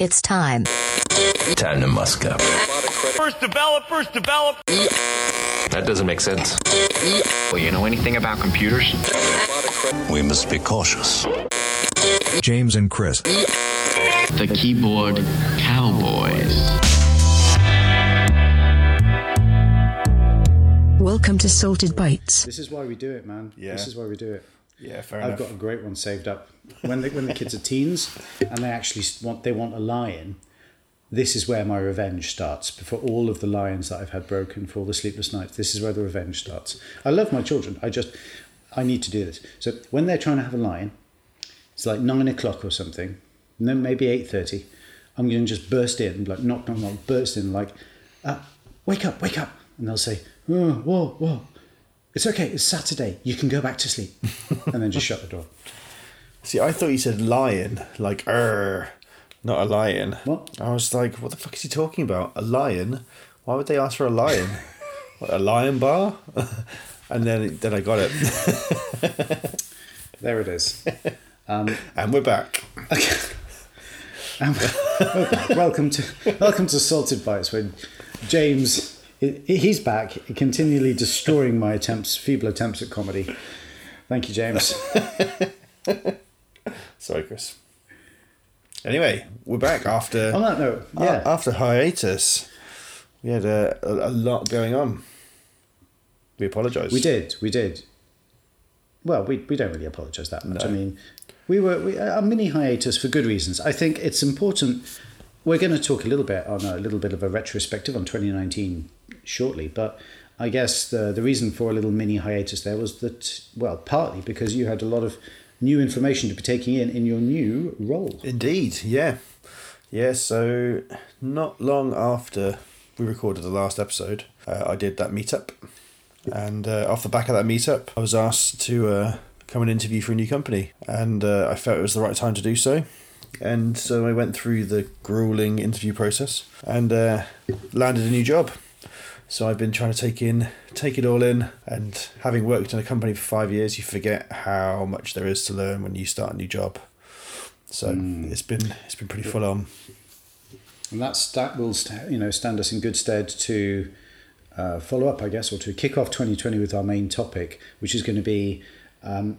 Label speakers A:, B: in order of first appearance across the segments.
A: It's time.
B: Time to musk up.
C: First developers develop.
B: That doesn't make sense.
D: Well, you know anything about computers?
E: We must be cautious.
F: James and Chris.
D: The keyboard cowboys.
A: Welcome to Salted Bites.
G: This is why we do it, man.
H: Yeah.
G: This is why we do it.
H: Yeah, fair enough.
G: I've
H: enough.
G: got a great one saved up. When the, when the kids are teens and they actually want they want a lion, this is where my revenge starts. For all of the lions that I've had broken, for all the sleepless nights, this is where the revenge starts. I love my children. I just I need to do this. So when they're trying to have a lion, it's like nine o'clock or something, and then maybe eight thirty. I'm going to just burst in, like knock, knock, knock, burst in, like, uh, wake up, wake up, and they'll say, oh, whoa, whoa. It's okay. It's Saturday. You can go back to sleep, and then just shut the door.
H: See, I thought you said lion, like er, not a lion.
G: What?
H: I was like, what the fuck is he talking about? A lion? Why would they ask for a lion? what, a lion bar? and then then I got it,
G: There it is.
H: and we're back.
G: Um, welcome to welcome to Salted Bites, where James he's back, continually destroying my attempts, feeble attempts at comedy. Thank you, James.
H: Sorry, Chris. Anyway, we're back after
G: On that note, yeah,
H: after hiatus. We had a, a, a lot going on. We apologise.
G: we did, we did. Well, we, we don't really apologise that much. I mean, we were we, a mini hiatus for good reasons. I think it's important. We're going to talk a little bit on a little bit of a retrospective on 2019 shortly, but I guess the the reason for a little mini hiatus there was that well, partly because you had a lot of new information to be taking in in your new role.
H: Indeed, yeah. Yeah, so not long after we recorded the last episode, uh, I did that meetup. And uh, off the back of that meetup, I was asked to uh, come and interview for a new company. And uh, I felt it was the right time to do so. And so I went through the grueling interview process and uh, landed a new job. So I've been trying to take in, take it all in, and having worked in a company for five years, you forget how much there is to learn when you start a new job. So it's been it's been pretty full on.
G: And that's that will you know stand us in good stead to uh, follow up, I guess, or to kick off 2020 with our main topic, which is going to be um,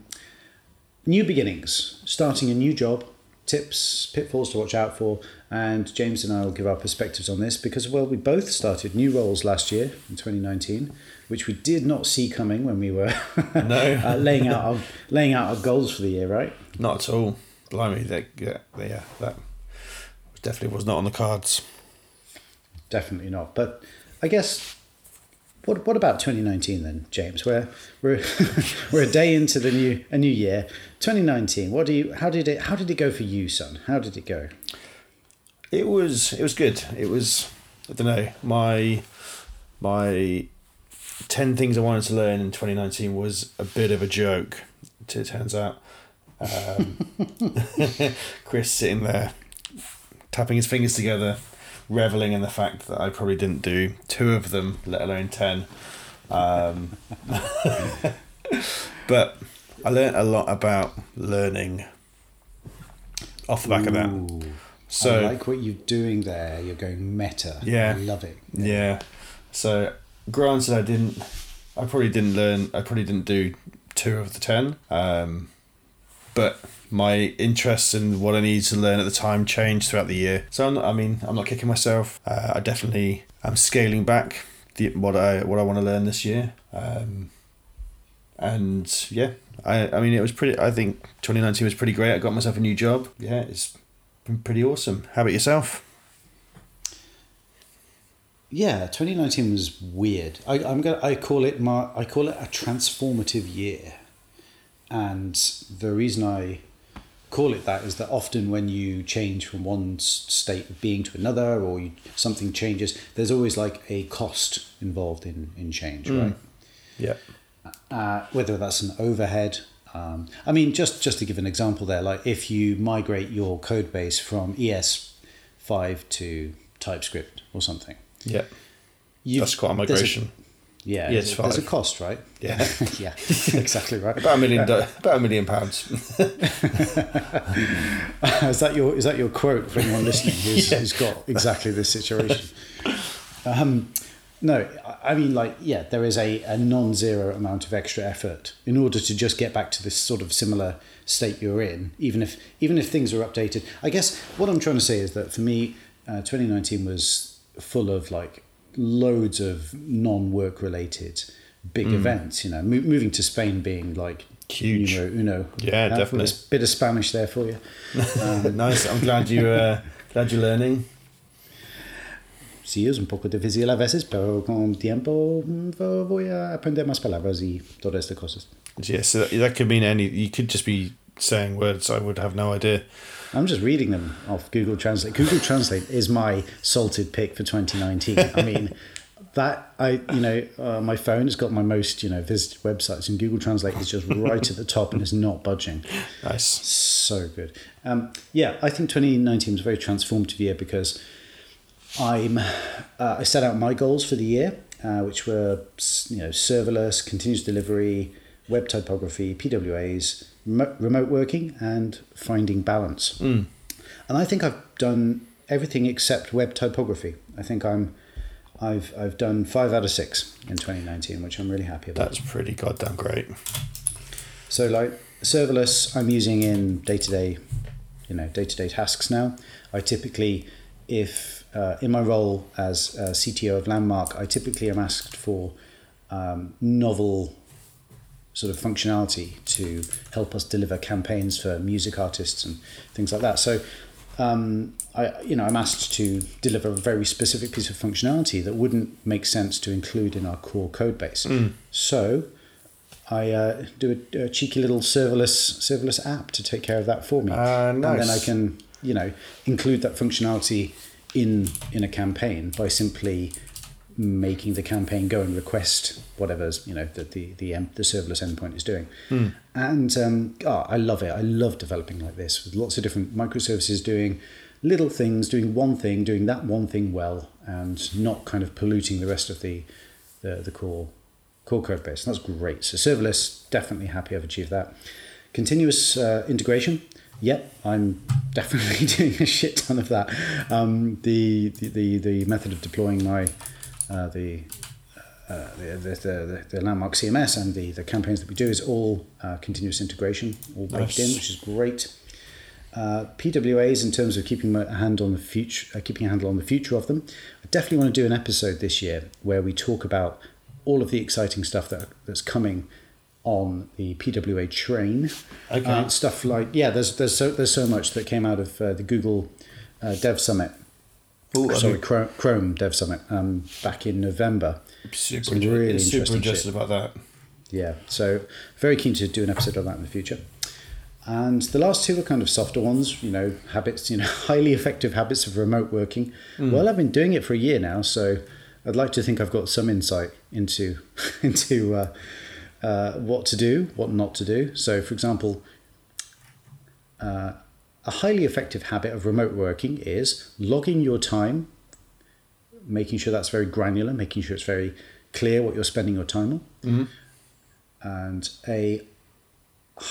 G: new beginnings, starting a new job, tips, pitfalls to watch out for, and James and I will give our perspectives on this because well, we both started new roles last year in 2019, which we did not see coming when we were
H: No.
G: uh, laying out our laying out our goals for the year, right?
H: Not at all. Blimey, that yeah, yeah, that definitely was not on the cards.
G: Definitely not. But I guess what what about 2019 then, James? We're we're we're a day into the new a new year. 2019. What do you? How did it? How did it go for you, son? How did it go?
H: It was it was good. It was I don't know my my ten things I wanted to learn in twenty nineteen was a bit of a joke. It turns out. Um, Chris sitting there tapping his fingers together, reveling in the fact that I probably didn't do two of them, let alone ten. Um, but I learned a lot about learning off the back of that. So
G: I like what you're doing there. You're going meta.
H: Yeah.
G: I love it.
H: Yeah. So, granted, I didn't. I probably didn't learn. I probably didn't do two of the ten. Um, but my interests and what I needed to learn at the time changed throughout the year. So I'm not, I mean, I'm not kicking myself. Uh, I definitely am scaling back the what I what I want to learn this year. Um, and yeah, I I mean, it was pretty. I think 2019 was pretty great. I got myself a new job. Yeah, it's been pretty awesome. How about yourself?
G: Yeah, 2019 was weird. I, I'm gonna. I call it my. I call it a transformative year, and the reason I call it that is that often when you change from one state of being to another, or you, something changes, there's always like a cost involved in in change, right?
H: Yeah.
G: uh, whether that's an overhead. Um, I mean, just just to give an example there, like if you migrate your code base from ES5 to TypeScript or something,
H: Yeah. That's quite a migration.
G: Yeah,
H: Years
G: there's a cost, right?
H: Yeah.
G: yeah, exactly right.
H: About a million, do- about a million pounds.
G: is that your is that your quote for anyone listening who's, who's got exactly this situation? Um, no, I- I mean like yeah, there is a, a non-zero amount of extra effort in order to just get back to this sort of similar state you're in, even if even if things are updated. I guess what I'm trying to say is that for me, uh, 2019 was full of like loads of non-work related big events. You know, mo- moving to Spain being like
H: Huge.
G: numero uno.
H: Yeah, definitely.
G: a bit of Spanish there for you.
H: nice. I'm glad you uh, glad you're learning.
G: Sí, es un poco difícil a veces, pero con tiempo mm, voy a aprender más palabras y todas estas cosas.
H: Yeah, so that, that could mean any. You could just be saying words I would have no idea.
G: I'm just reading them off Google Translate. Google Translate is my salted pick for 2019. I mean, that I you know uh, my phone has got my most you know visited websites, and Google Translate is just right at the top and is not budging.
H: Nice.
G: so good. Um, yeah, I think 2019 was a very transformative year because I'm uh, I set out my goals for the year, uh, which were you know serverless, continuous delivery, web typography, PWAs, remote, working, and finding balance. And I think I've done everything except web typography. I think I'm I've I've done five out of six in 2019, which I'm really happy about.
H: That's pretty goddamn great.
G: So like serverless, I'm using in day to day, you know, day to day tasks now. I typically, if uh, in my role as uh, CTO of Landmark, I typically am asked for um, novel sort of functionality to help us deliver campaigns for music artists and things like that. So, um, I you know I'm asked to deliver a very specific piece of functionality that wouldn't make sense to include in our core code base. So. I uh, do a, a cheeky little serverless serverless app to take care of that for me,
H: Ah,
G: and then I can you know include that functionality in in a campaign by simply making the campaign go and request whatever's you know that the the the serverless endpoint is doing. And um, oh, I love it. I love developing like this with lots of different microservices doing little things, doing one thing, doing that one thing well, and not kind of polluting the rest of the the, the core core code base. That's great. So serverless, definitely happy I've achieved that. Continuous uh, integration. Yep, I'm definitely doing a shit ton of that. Um, the, the, the the method of deploying my the, uh, the, the, the the landmark CMS and the the campaigns that we do is all uh, continuous integration, all baked in, which is great. Uh, PWAs in terms of keeping a hand on the future, uh, keeping a handle on the future of them. I definitely want to do an episode this year where we talk about all of the exciting stuff that that's coming on the PWA train.
H: Okay.
G: Uh, stuff like yeah, there's there's so there's so much that came out of uh, the Google uh, Dev Summit.
H: Ooh, I
G: Sorry,
H: mean-
G: Chrome, Chrome Dev Summit um, back in November.
H: Super,
G: Some really
H: super
G: interesting
H: interested
G: shit.
H: about that.
G: Yeah, so very keen to do an episode on that in the future. And the last two were kind of softer ones, you know, habits, you know, highly effective habits of remote working. Well, I've been doing it for a year now, so I'd like to think I've got some insight into into uh, uh, what to do, what not to do. So, for example, uh, a highly effective habit of remote working is logging your time, making sure that's very granular, making sure it's very clear what you're spending your time on mm-hmm. and a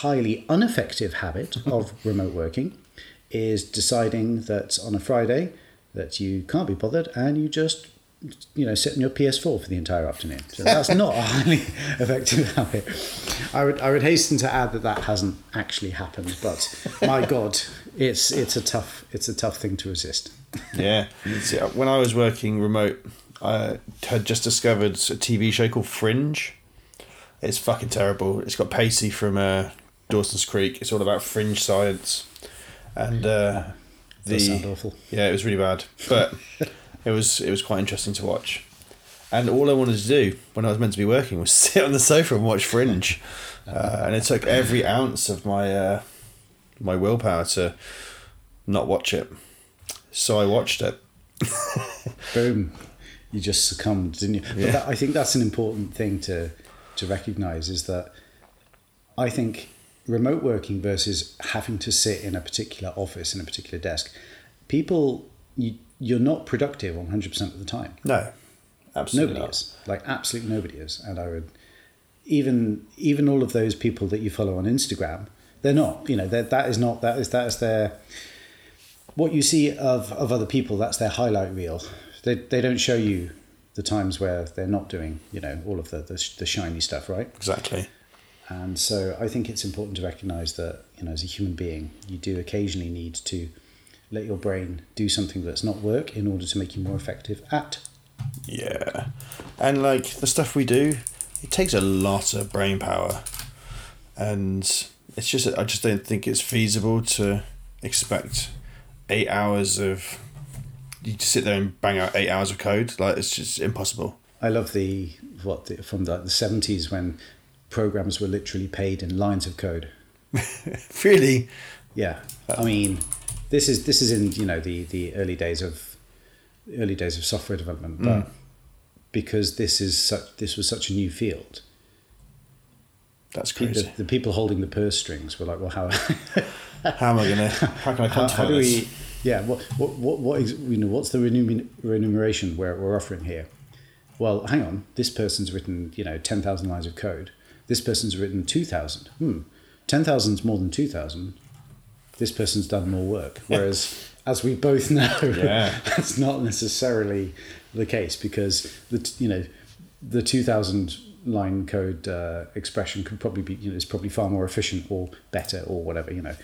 G: highly ineffective habit of remote working is deciding that on a Friday that you can't be bothered and you just you know sit on your PS4 for the entire afternoon. So that's not a highly effective habit. I would I would hasten to add that that hasn't actually happened, but my God, it's it's a tough it's a tough thing to resist.
H: Yeah. See, when I was working remote, I had just discovered a TV show called Fringe. It's fucking terrible. It's got Pacey from uh, Dawson's Creek. It's all about fringe science, and uh, the
G: sound awful.
H: yeah, it was really bad, but it was it was quite interesting to watch. And all I wanted to do when I was meant to be working was sit on the sofa and watch Fringe, uh, and it took every ounce of my uh, my willpower to not watch it. So I watched it.
G: boom, you just succumbed, didn't you? But
H: Yeah.
G: that, I think that's an important thing to to recognize is that I think remote working versus having to sit in a particular office in a particular desk, people you you're not productive 100% of the time.
H: No, Absolutely
G: nobody
H: not.
G: is. Like absolutely nobody is. And I would even even all of those people that you follow on Instagram, they're not. You know, that is not that is that is their what you see of of other people. That's their highlight reel. They they don't show you the times where they're not doing you know all of the the, the shiny stuff, right?
H: Exactly.
G: And so I think it's important to recognize that, you know, as a human being, you do occasionally need to let your brain do something that's not work in order to make you more effective at.
H: Yeah. And like the stuff we do, it takes a lot of brain power. And it's just, I just don't think it's feasible to expect eight hours of, you just sit there and bang out eight hours of code. Like, it's just impossible.
G: I love the, what, the, from the, the 70s when programs were literally paid in lines of code.
H: Really?
G: Yeah. I mean, this is, this is in, you know, the, the early days of, early days of software development, mm. but because this is such, this was such a new field,
H: That's
G: the,
H: crazy.
G: the people holding the purse strings were like, well, how,
H: How am I going to, how can I
G: how,
H: quantify
G: how do
H: this?
G: we yeah what what what, what ex- you know what's the remuner- remuneration we're, we're offering here well hang on this person's written you know 10,000 lines of code this person's written 2,000 hmm 10,000 is more than 2,000 this person's done more work whereas as we both know
H: Yeah.
G: that's not necessarily the case because the you know the 2000 line code uh, expression could probably be you know is probably far more efficient or better or whatever you know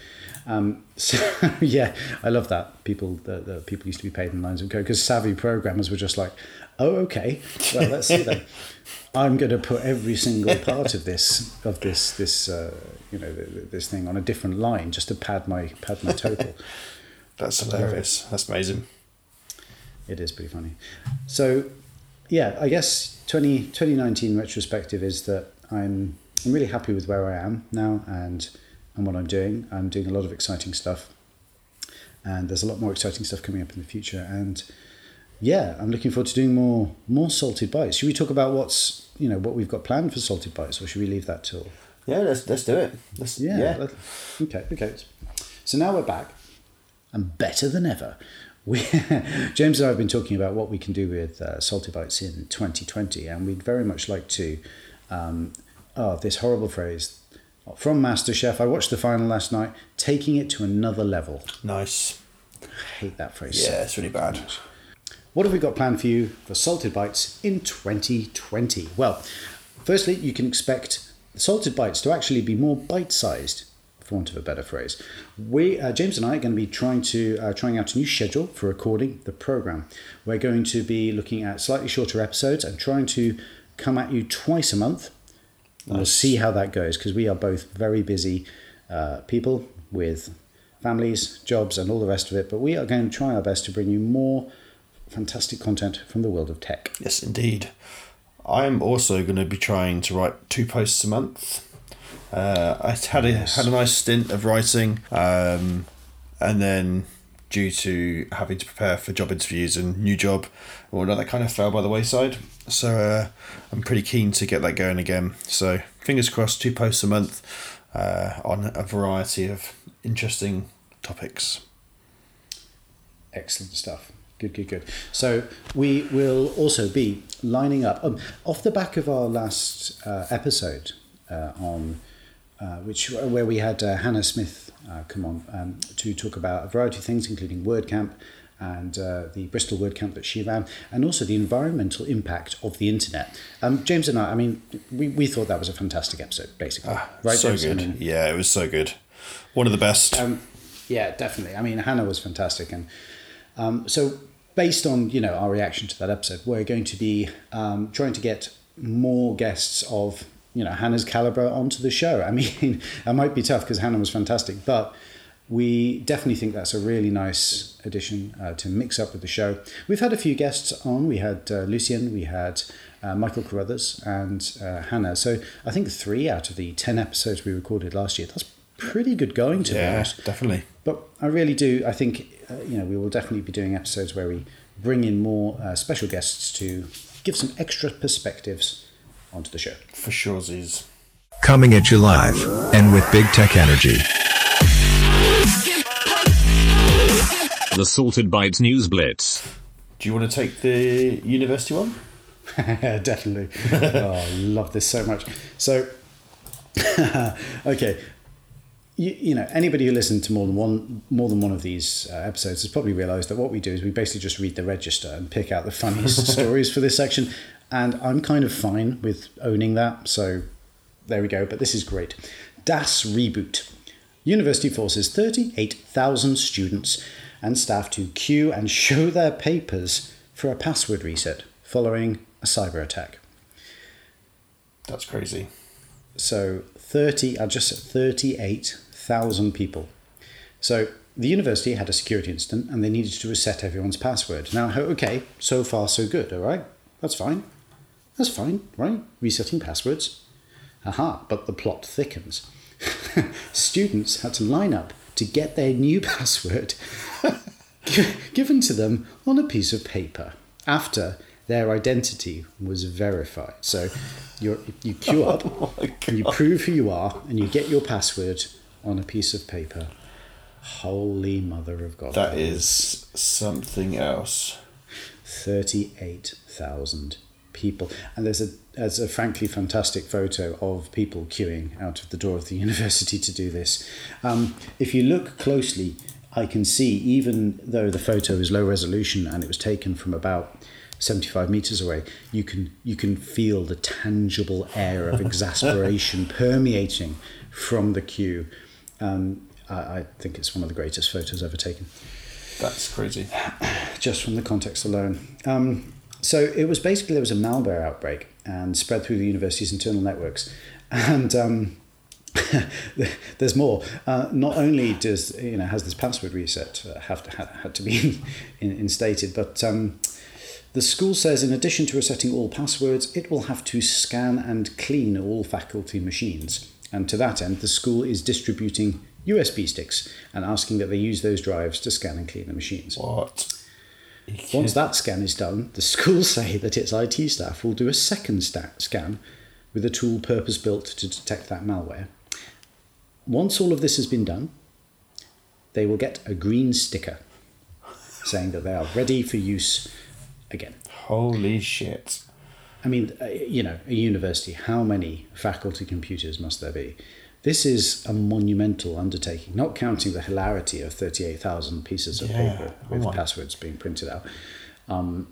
G: um, so yeah I love that people the, the people used to be paid in lines of code because savvy programmers were just like oh okay well let's see then I'm going to put every single part of this of this this uh, you know th- th- this thing on a different line just to pad my pad my total
H: That's hilarious. That's amazing.
G: It is pretty funny. So, yeah, I guess 20, 2019 retrospective is that I'm I'm really happy with where I am now and and what I'm doing. I'm doing a lot of exciting stuff, and there's a lot more exciting stuff coming up in the future. And yeah, I'm looking forward to doing more more salted bites. Should we talk about what's you know what we've got planned for salted bites, or should we leave that till
H: Yeah, let's, let's do it. Let's,
G: yeah.
H: yeah.
G: let- Okay. Okay. So now we're back, and better than ever. We, James and I have been talking about what we can do with uh, Salty Bites in 2020, and we'd very much like to. Um, oh, this horrible phrase from MasterChef. I watched the final last night. Taking it to another level.
H: Nice.
G: I hate that phrase. so
H: Yeah, it's really bad.
G: what have we got planned for you for Salted Bites in 2020? Well, firstly, you can expect the Salted Bites to actually be more bite-sized, for want of a better phrase. We, uh, James and I, are going to be trying to uh, trying out a new schedule for recording the program. We're going to be looking at slightly shorter episodes and trying to come at you twice a month. And we'll see how that goes because we are both very busy uh, people with families, jobs, and all the rest of it. But we are going to try our best to bring you more fantastic content from the world of tech.
H: Yes, indeed. I'm also going to be trying to write two posts a month. Uh, I had a
G: Yes.
H: had a nice stint of writing, um, and then due to having to prepare for job interviews and new job, well, that kind of fell by the wayside. So uh, I'm pretty keen to get that going again. So fingers crossed, two posts a month uh, on a variety of interesting topics.
G: Excellent stuff. Good, good, good. So we will also be lining up um, off the back of our last uh, episode uh, on uh, which where we had uh, Hannah Smith uh, come on um, to talk about a variety of things, including WordCamp and uh, the Bristol WordCamp that she ran, and also the environmental impact of the internet. Um, James and I, I mean, we, we thought that was a fantastic episode, basically. right,
H: Ah, so
G: James? I
H: good.
G: mean,
H: yeah, it was so good. One of the best.
G: um, yeah, definitely. I mean, Hannah was fantastic, and um, so based on you know our reaction to that episode, we're going to be um, trying to get more guests of you know Hannah's caliber onto the show. I mean, it might be tough because Hannah was fantastic, but we definitely think that's a really nice addition uh, to mix up with the show. We've had a few guests on. We had uh, Lucian, we had uh, Michael Carruthers, and uh, Hannah. So I think three out of the ten episodes we recorded last year. That's pretty good going to be
H: yeah,
G: honest.
H: definitely.
G: But I really do. I think uh, you know we will definitely be doing episodes where we bring in more uh, special guests to give some extra perspectives onto the show.
H: For sure, Z's.
F: Coming at you live and with big tech energy.
I: The Salted Bites News Blitz.
H: Do you want to take the university one?
G: definitely. oh, I love this so much. So, okay, you, you know, anybody who listened to more than one more than one of these uh, episodes has probably realised that what we do is we basically just read the register and pick out the funniest stories for this section. And I'm kind of fine with owning that. So there we go. But this is great. Das Reboot. University forces 38,000 students and staff to queue and show their papers for a password reset following a cyber attack.
H: That's crazy.
G: So 30, I just said 38,000 people. So the university had a security incident and they needed to reset everyone's password. Now, okay, so far so good, all right? That's fine. That's fine, right? Resetting passwords. Aha, but the plot thickens. Students had to line up to get their new password given to them on a piece of paper after their identity was verified. So you're, you queue up, oh and you prove who you are, and you get your password on a piece of paper. Holy Mother of God.
H: That is something else.
G: 38,000 people. And there's a, there's a frankly fantastic photo of people queuing out of the door of the university to do this. Um, if you look closely, I can see, even though the photo is low resolution and it was taken from about 75 meters away, you can, you can feel the tangible air of exasperation permeating from the queue. Um, I, I think it's one of the greatest photos ever taken
H: That's crazy.
G: just from the context alone. Um, so it was basically there was a malware outbreak and spread through the university's internal networks, and um, there's more. Uh, not only does you know has this password reset uh, have to, had, had to be in, instated, but um, the school says in addition to resetting all passwords, it will have to scan and clean all faculty machines. And to that end, the school is distributing USB sticks and asking that they use those drives to scan and clean the machines.
H: What?
G: Once that scan is done, the school say that its IT staff will do a second scan with a tool purpose built to detect that malware. Once all of this has been done, they will get a green sticker saying that they are ready for use again.
H: Holy shit.
G: I mean, uh, you know, a university, how many faculty computers must there be? This is a monumental undertaking, not counting the hilarity of 38,000 pieces of
H: Yeah.
G: paper with passwords being printed out. Um,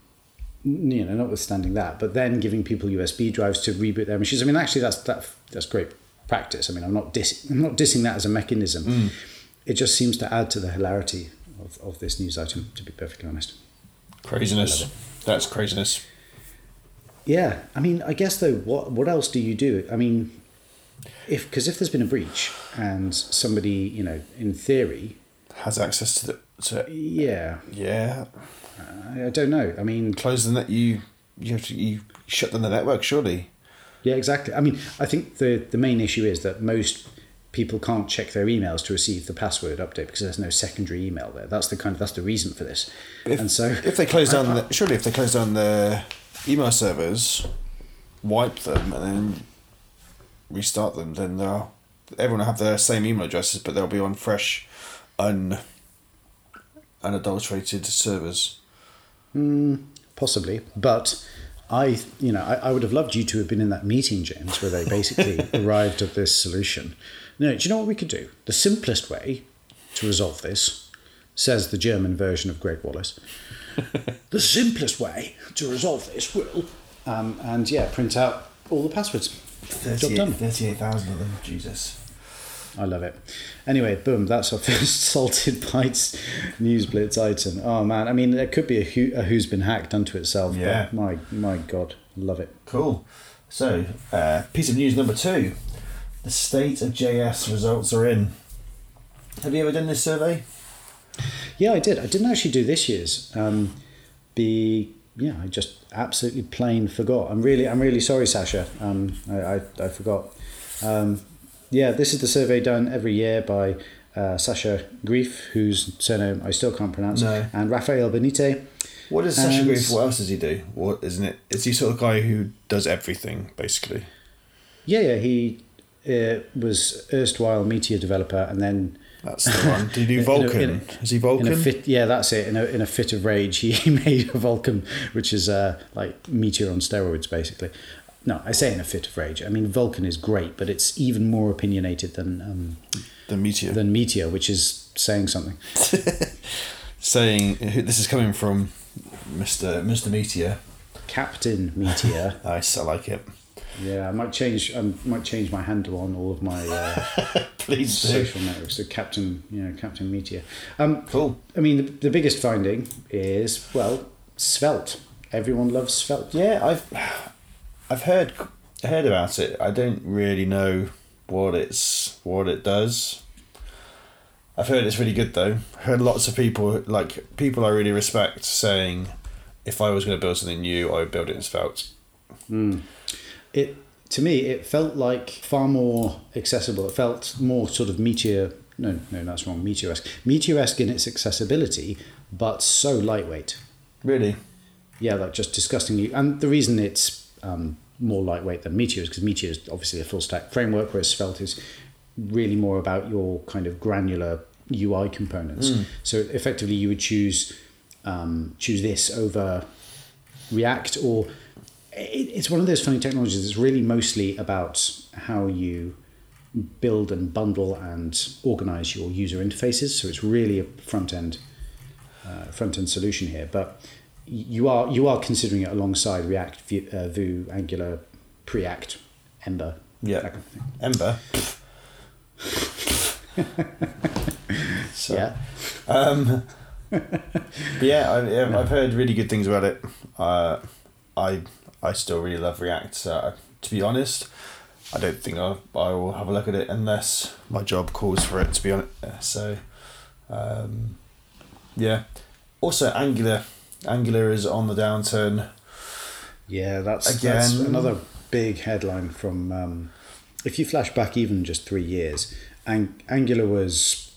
G: you know, notwithstanding that, but then giving people USB drives to reboot their machines. I mean, actually, that's that, that's great practice. I mean, I'm not dis- I'm not dissing that as a mechanism.
H: Mm.
G: It just seems to add to the hilarity of, of this news item. To be perfectly honest.
H: Craziness. That's craziness.
G: Yeah, I mean, I guess though, what what else do you do? I mean, if because if there's been a breach and somebody, you know, in theory,
H: Has access to the. To,
G: yeah,
H: yeah.
G: I, I don't know. I mean,
H: Close the net. You you have to you shut down the network. Surely.
G: yeah, exactly. I mean, I think the the main issue is that most people can't check their emails to receive the password update because there's no secondary email there. That's the kind of that's the reason for this.
H: If,
G: and so
H: if they close down, the, surely if they close down the email servers, wipe them, and then restart them, then they'll everyone will have their same email addresses, but they'll be on fresh, un unadulterated servers.
G: Possibly, but I, you know, I, I would have loved you to have been in that meeting, James, where they basically arrived at this solution. No, do you know what we could do? The simplest way to resolve this, says the German version of Gregg Wallace. the simplest way to resolve this will, um, and yeah, print out all the passwords. Job done.
H: 38,000 of them, Jesus.
G: I love it. Anyway, boom, that's our first Salted Bites News Blitz item. Oh man, I mean, it could be a, who, a Who's Been Hacked unto itself.
H: Yeah.
G: But my, my God, love it.
H: Cool. So, uh, piece of news number two. The state of JS results are in. Have you ever done this survey?
G: Yeah, I did. I didn't actually do this year's. Um, be yeah, I just absolutely plain forgot. I'm really, I'm really sorry, Sacha. Um, I, I, I forgot. Um, yeah, this is the survey done every year by uh, Sacha Greif, whose surname I still can't pronounce,
H: No.
G: and Raphaël Benitte.
H: What does Sacha
G: And-
H: Greif, what else does he do? What isn't it? Is he sort of guy who does everything, basically?
G: Yeah, yeah, he uh, was erstwhile Meteor developer and then
H: That's the one. Did he do
G: In a-
H: Vulcan?
G: in a-
H: Is he Vulcan?
G: In a fit, yeah, that's it. In a, in a fit of rage, he made a Vulcan, which is uh, like Meteor on steroids, basically. No, I say in a fit of rage. I mean, Vulcan is great, but it's even more opinionated than um,
H: the Meteor.
G: than Meteor, which is saying something.
H: Saying this is coming from Mr. Mr. Meteor.
G: Captain Meteor.
H: Nice, I like it.
G: Yeah, I might change. I might change my handle on all of my uh,
H: Please do.
G: social networks to Captain. You know, Captain Meteor. Um,
H: Cool.
G: I mean, the, the biggest finding is well, svelte. Everyone loves svelte.
H: Yeah, I've I've heard heard about it. I don't really know what it's what it does. I've heard it's really good though. I've Heard lots of people like people I really respect saying, if I was going to build something new, I would build it in Svelte.
G: It to me it felt like far more accessible. It felt more sort of meteor no no that's wrong meteor-esque. Meteor-esque in its accessibility but so lightweight.
H: Really?
G: yeah like just disgustingly and the reason it's um, more lightweight than meteor is because meteor is obviously a full stack framework whereas svelte is really more about your kind of granular ui components. So effectively you would choose um, choose this over React or it's one of those funny technologies that's really mostly about how you build and bundle and organize your user interfaces. So it's really a front end uh, front end solution here, but you are you are considering it alongside React, Vue, uh, Vue Angular, Preact, Ember,
H: Yeah.
G: kind of.
H: Ember. so,
G: Yeah,
H: Um, yeah, I, yeah, I've heard really good things about it. Uh, I I still really love React. So to be honest, I don't think I I will have a look at it unless my job calls for it. To be honest, so um, yeah. Also, Angular. Angular is on the downturn.
G: yeah. That's that's
H: Again.
G: another big headline from. Um, if you flash back even just three years, Ang- Angular was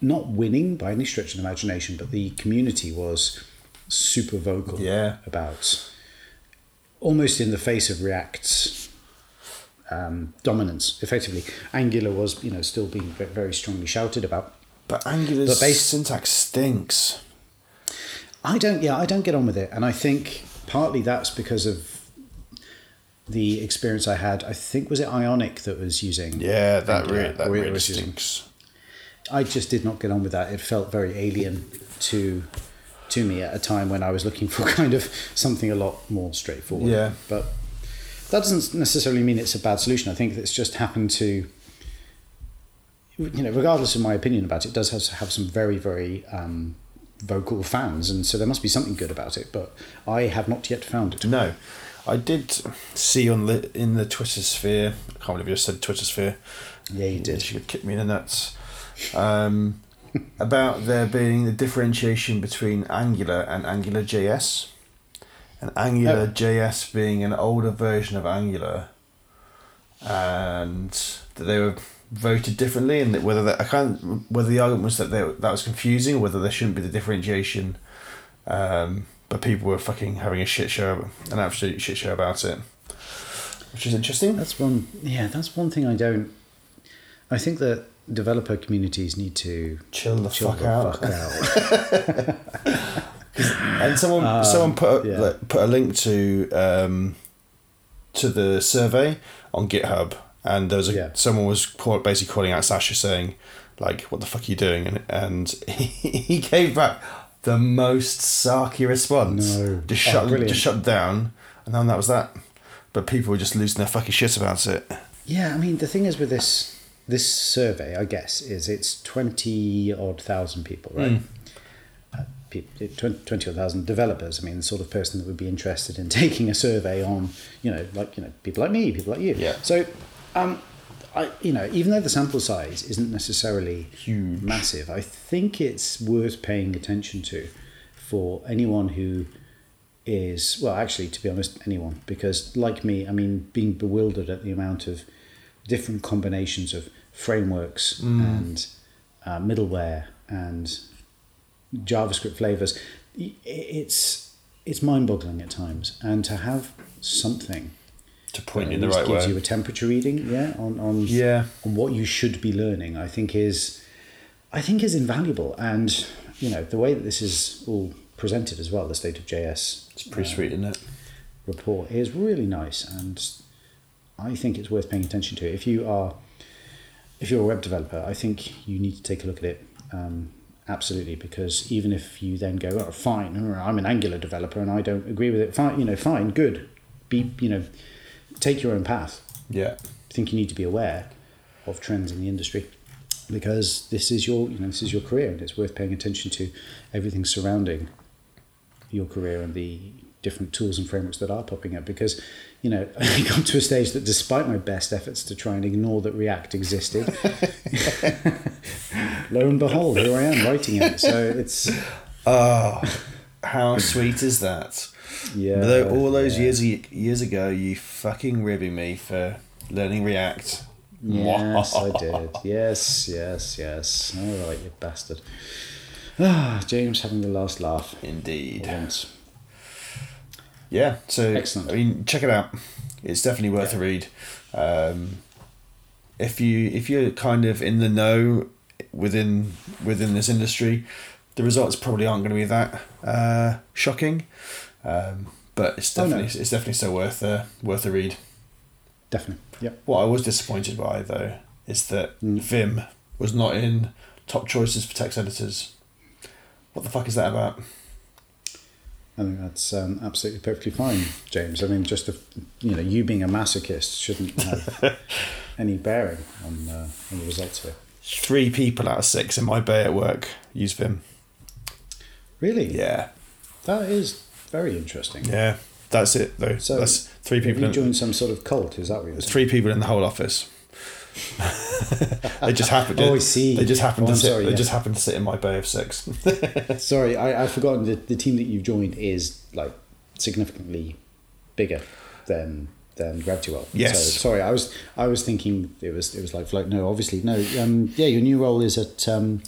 G: not winning by any stretch of the imagination, but the community was super vocal
H: Yeah.
G: about almost in the face of React's um, dominance. Effectively, Angular was you know still being very strongly shouted about.
H: But Angular's
G: But base-
H: syntax stinks.
G: I don't, yeah, I don't get on with it, and I think partly that's because of the experience I had. I think was it Ionic that was using.
H: Yeah, that
G: Angular,
H: really that really
G: was using-
H: stinks.
G: I just did not get on with that. It felt very alien to to me at a time when I was looking for kind of something a lot more straightforward.
H: Yeah.
G: But that doesn't necessarily mean it's a bad solution. I think it's just happened to you know, regardless of my opinion about it, it does have, have some very, very um, vocal fans, and so there must be something good about it. But I have not yet found it.
H: No, I did see on the in the Twitter sphere. I can't believe you just said Twitter sphere.
G: Yeah, you did.
H: She could kick me in the nuts. Um, about there being the differentiation between Angular and Angular JS, and Angular
G: Oh.
H: JS being an older version of Angular, and that they were voted differently, and that whether that I can't whether the argument was that they, that was confusing, whether there shouldn't be the differentiation. Um, but people were fucking having a shit show, an absolute shit show about it, which is interesting.
G: That's one. Yeah, that's one thing I don't. I think that developer communities need to
H: Chill the
G: chill
H: fuck
G: the
H: out.
G: fuck out.
H: And someone someone put a,
G: yeah.
H: like, put a link to um, to the survey on GitHub, and there was a
G: Yeah.
H: someone was call, basically calling out Sacha saying, like, "What the fuck are you doing?" And and he gave back the most sarky response.
G: No.
H: just
G: Oh,
H: shut
G: brilliant.
H: just shut down, and then that was that. But people were just losing their fucking shit about it.
G: Yeah, I mean the thing is with this this survey, I guess, is it's twenty odd thousand people, right? Uh, people, 20, 20 odd thousand developers. I mean, the sort of person that would be interested in taking a survey on, you know, like you know, people like me, people like you.
H: Yeah.
G: So, um, I you know, even though the sample size isn't necessarily
H: Huge.
G: massive, I think it's worth paying attention to for anyone who is well actually to be honest anyone because like me i mean being bewildered at the amount of different combinations of frameworks and uh, middleware and javascript flavors it's it's mind-boggling at times and to have something
H: To point you in the right
G: gives
H: way.
G: you a temperature reading yeah on on
H: Yeah.
G: on what you should be learning i think is I think is invaluable. And you know the way that this is all presented as well, the state of JS
H: It's pretty sweet, isn't it?
G: report is really nice, and I think it's worth paying attention to. If you are, if you're a web developer, I think you need to take a look at it. Um, absolutely, because even if you then go, oh, fine, I'm an Angular developer and I don't agree with it, fine, you know, fine, good, be, you know, take your own path.
H: Yeah.
G: I think you need to be aware of trends in the industry because this is your, you know, this is your career, and it's worth paying attention to everything surrounding your career and the different tools and frameworks that are popping up because you know I got to a stage that despite my best efforts to try and ignore that React existed lo and behold here I am writing it so it's
H: Oh, how sweet is that?
G: yeah
H: Though all those
G: yeah.
H: years years ago, you fucking ribbing me for learning React.
G: yes I did yes yes yes all right you bastard ah James having the last laugh
H: Indeed.
G: once
H: Yeah. So
G: Excellent.
H: I mean, check it out. It's definitely worth a read. Um, if you if you're kind of in the know within within this industry, the results probably aren't going to be that uh, shocking. Um, but it's
G: Oh, no.
H: definitely it's definitely still worth a worth a read.
G: definitely yep
H: What I was disappointed by though is that
G: Mm.
H: Vim was not in top choices for text editors. What the fuck is that about?
G: I think that's um, absolutely perfectly fine, James. I mean, just the, you know, you being a masochist shouldn't have any bearing on, uh, on the results it.
H: Three people out of six in my bay at work use Vim.
G: Really?
H: Yeah,
G: That is very interesting.
H: yeah. That's it though.
G: So
H: that's three people.
G: you
H: In,
G: joined some sort of cult? Is that what you're saying?
H: three people in the whole office. they just happened.
G: Oh, I see.
H: They just happened
G: Oh,
H: to sit.
G: sorry,
H: they
G: yeah.
H: just happened to sit in my bay of six.
G: Sorry, I, I've forgotten that the team that you've joined is like significantly bigger than than Gravity Well.
H: Yes.
G: So, sorry, I was I was thinking it was it was like float. No, obviously no. Um, yeah, your new role is at um,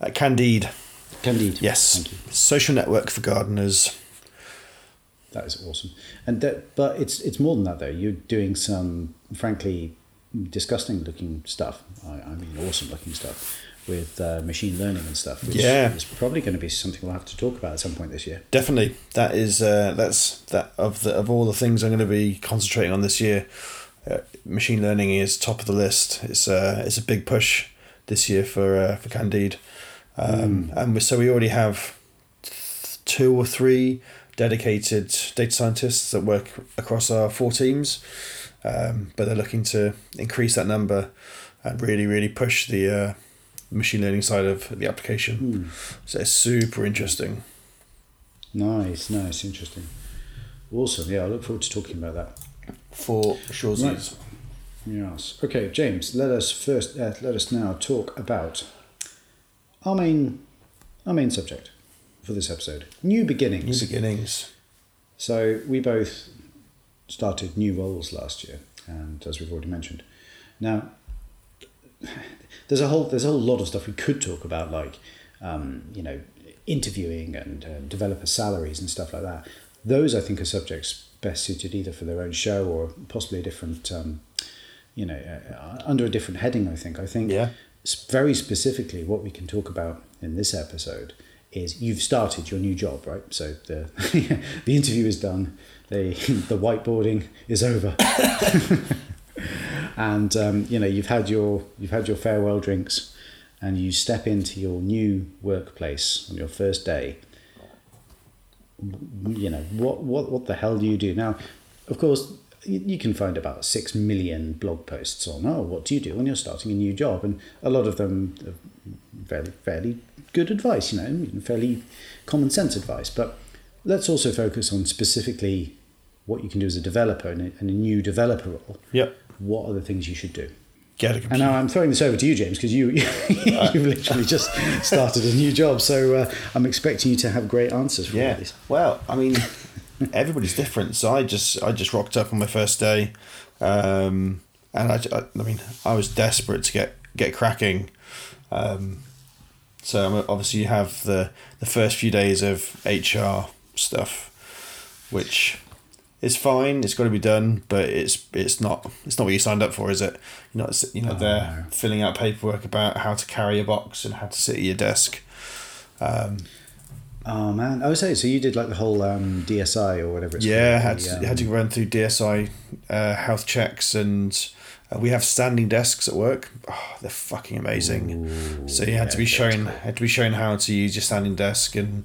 H: uh, Candide.
G: Candide.
H: Yes.
G: Thank you.
H: Social network for gardeners.
G: That is awesome, and that, but it's it's more than that though. You're doing some frankly disgusting looking stuff. I, I mean, awesome looking stuff with uh, machine learning and stuff. Which
H: Yeah.
G: is probably going to be something we'll have to talk about at some point this year.
H: Definitely, that is uh, that's that of the of all the things I'm going to be concentrating on this year. Uh, machine learning is top of the list. It's uh, it's a big push this year for uh, for Candide, um, and we, so we already have th- two or three dedicated data scientists that work across our four teams, um, but they're looking to increase that number and really really push the uh, machine learning side of the application. So it's super interesting.
G: Nice, nice, interesting, awesome. Yeah, I look forward to talking about that.
H: for sure.
G: Right. Yes. Okay, James. Let us first. Uh, let us now talk about our main, our main subject for this episode: new beginnings.
H: New beginnings.
G: So we both started new roles last year, and as we've already mentioned, now there's a whole there's a whole lot of stuff we could talk about, like um, you know interviewing and uh, developer salaries and stuff like that. Those I think are subjects best suited either for their own show or possibly a different, um, you know, uh, under a different heading. I think. I think
H: Yeah.
G: very specifically what we can talk about in this episode is you've started your new job, right? So the the interview is done, the the whiteboarding is over, and um, you know you've had your you've had your farewell drinks, and you step into your new workplace on your first day. You know what what what the hell do you do now? Of course, you can find about six million blog posts on oh what do you do when you're starting a new job and a lot of them are fairly fairly good advice you know fairly common sense advice but let's also focus on specifically what you can do as a developer in a, in a new developer role
H: Yep.
G: what are the things you should do
H: Get a
G: and now I'm throwing this over to you, James, because you you've literally just started a new job. So uh, I'm expecting you to have great answers for
H: yeah.
G: these.
H: Well, I mean, everybody's different. So I just I just rocked up on my first day, um, and I, I, I mean I was desperate to get get cracking. Um, so I'm- obviously you have the the first few days of HR stuff, which it's fine. It's got to be done, but it's it's not it's not what you signed up for, is it? You're not you're not there filling out paperwork about how to carry a box and how to sit at your desk. Um,
G: Oh man! I was saying, so you did like the whole um, DSE or whatever it's
H: yeah,
G: called.
H: had
G: the,
H: to,
G: um,
H: had to run through DSE uh, health checks, and uh, we have standing desks at work. Oh, they're fucking amazing. so you had to be shown had to be shown how to use your standing desk and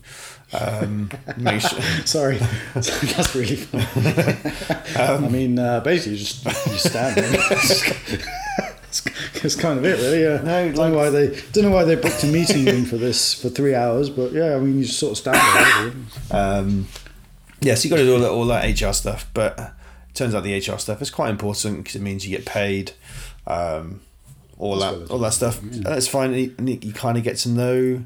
H: um.
G: Sorry, that's really funny.
H: Um,
G: I mean, uh, basically, you just you stand. That's- That's kind of it, really. Yeah.
H: No,
G: don't know why they don't know why they booked a meeting room for this for three hours, but yeah, I mean, you just sort of stand there.
H: Um, yeah, so you got to do all that, all that HR stuff, but it turns out the HR stuff is quite important because it means you get paid, um, all that, all that stuff. And it's fine. You, you kind of get to know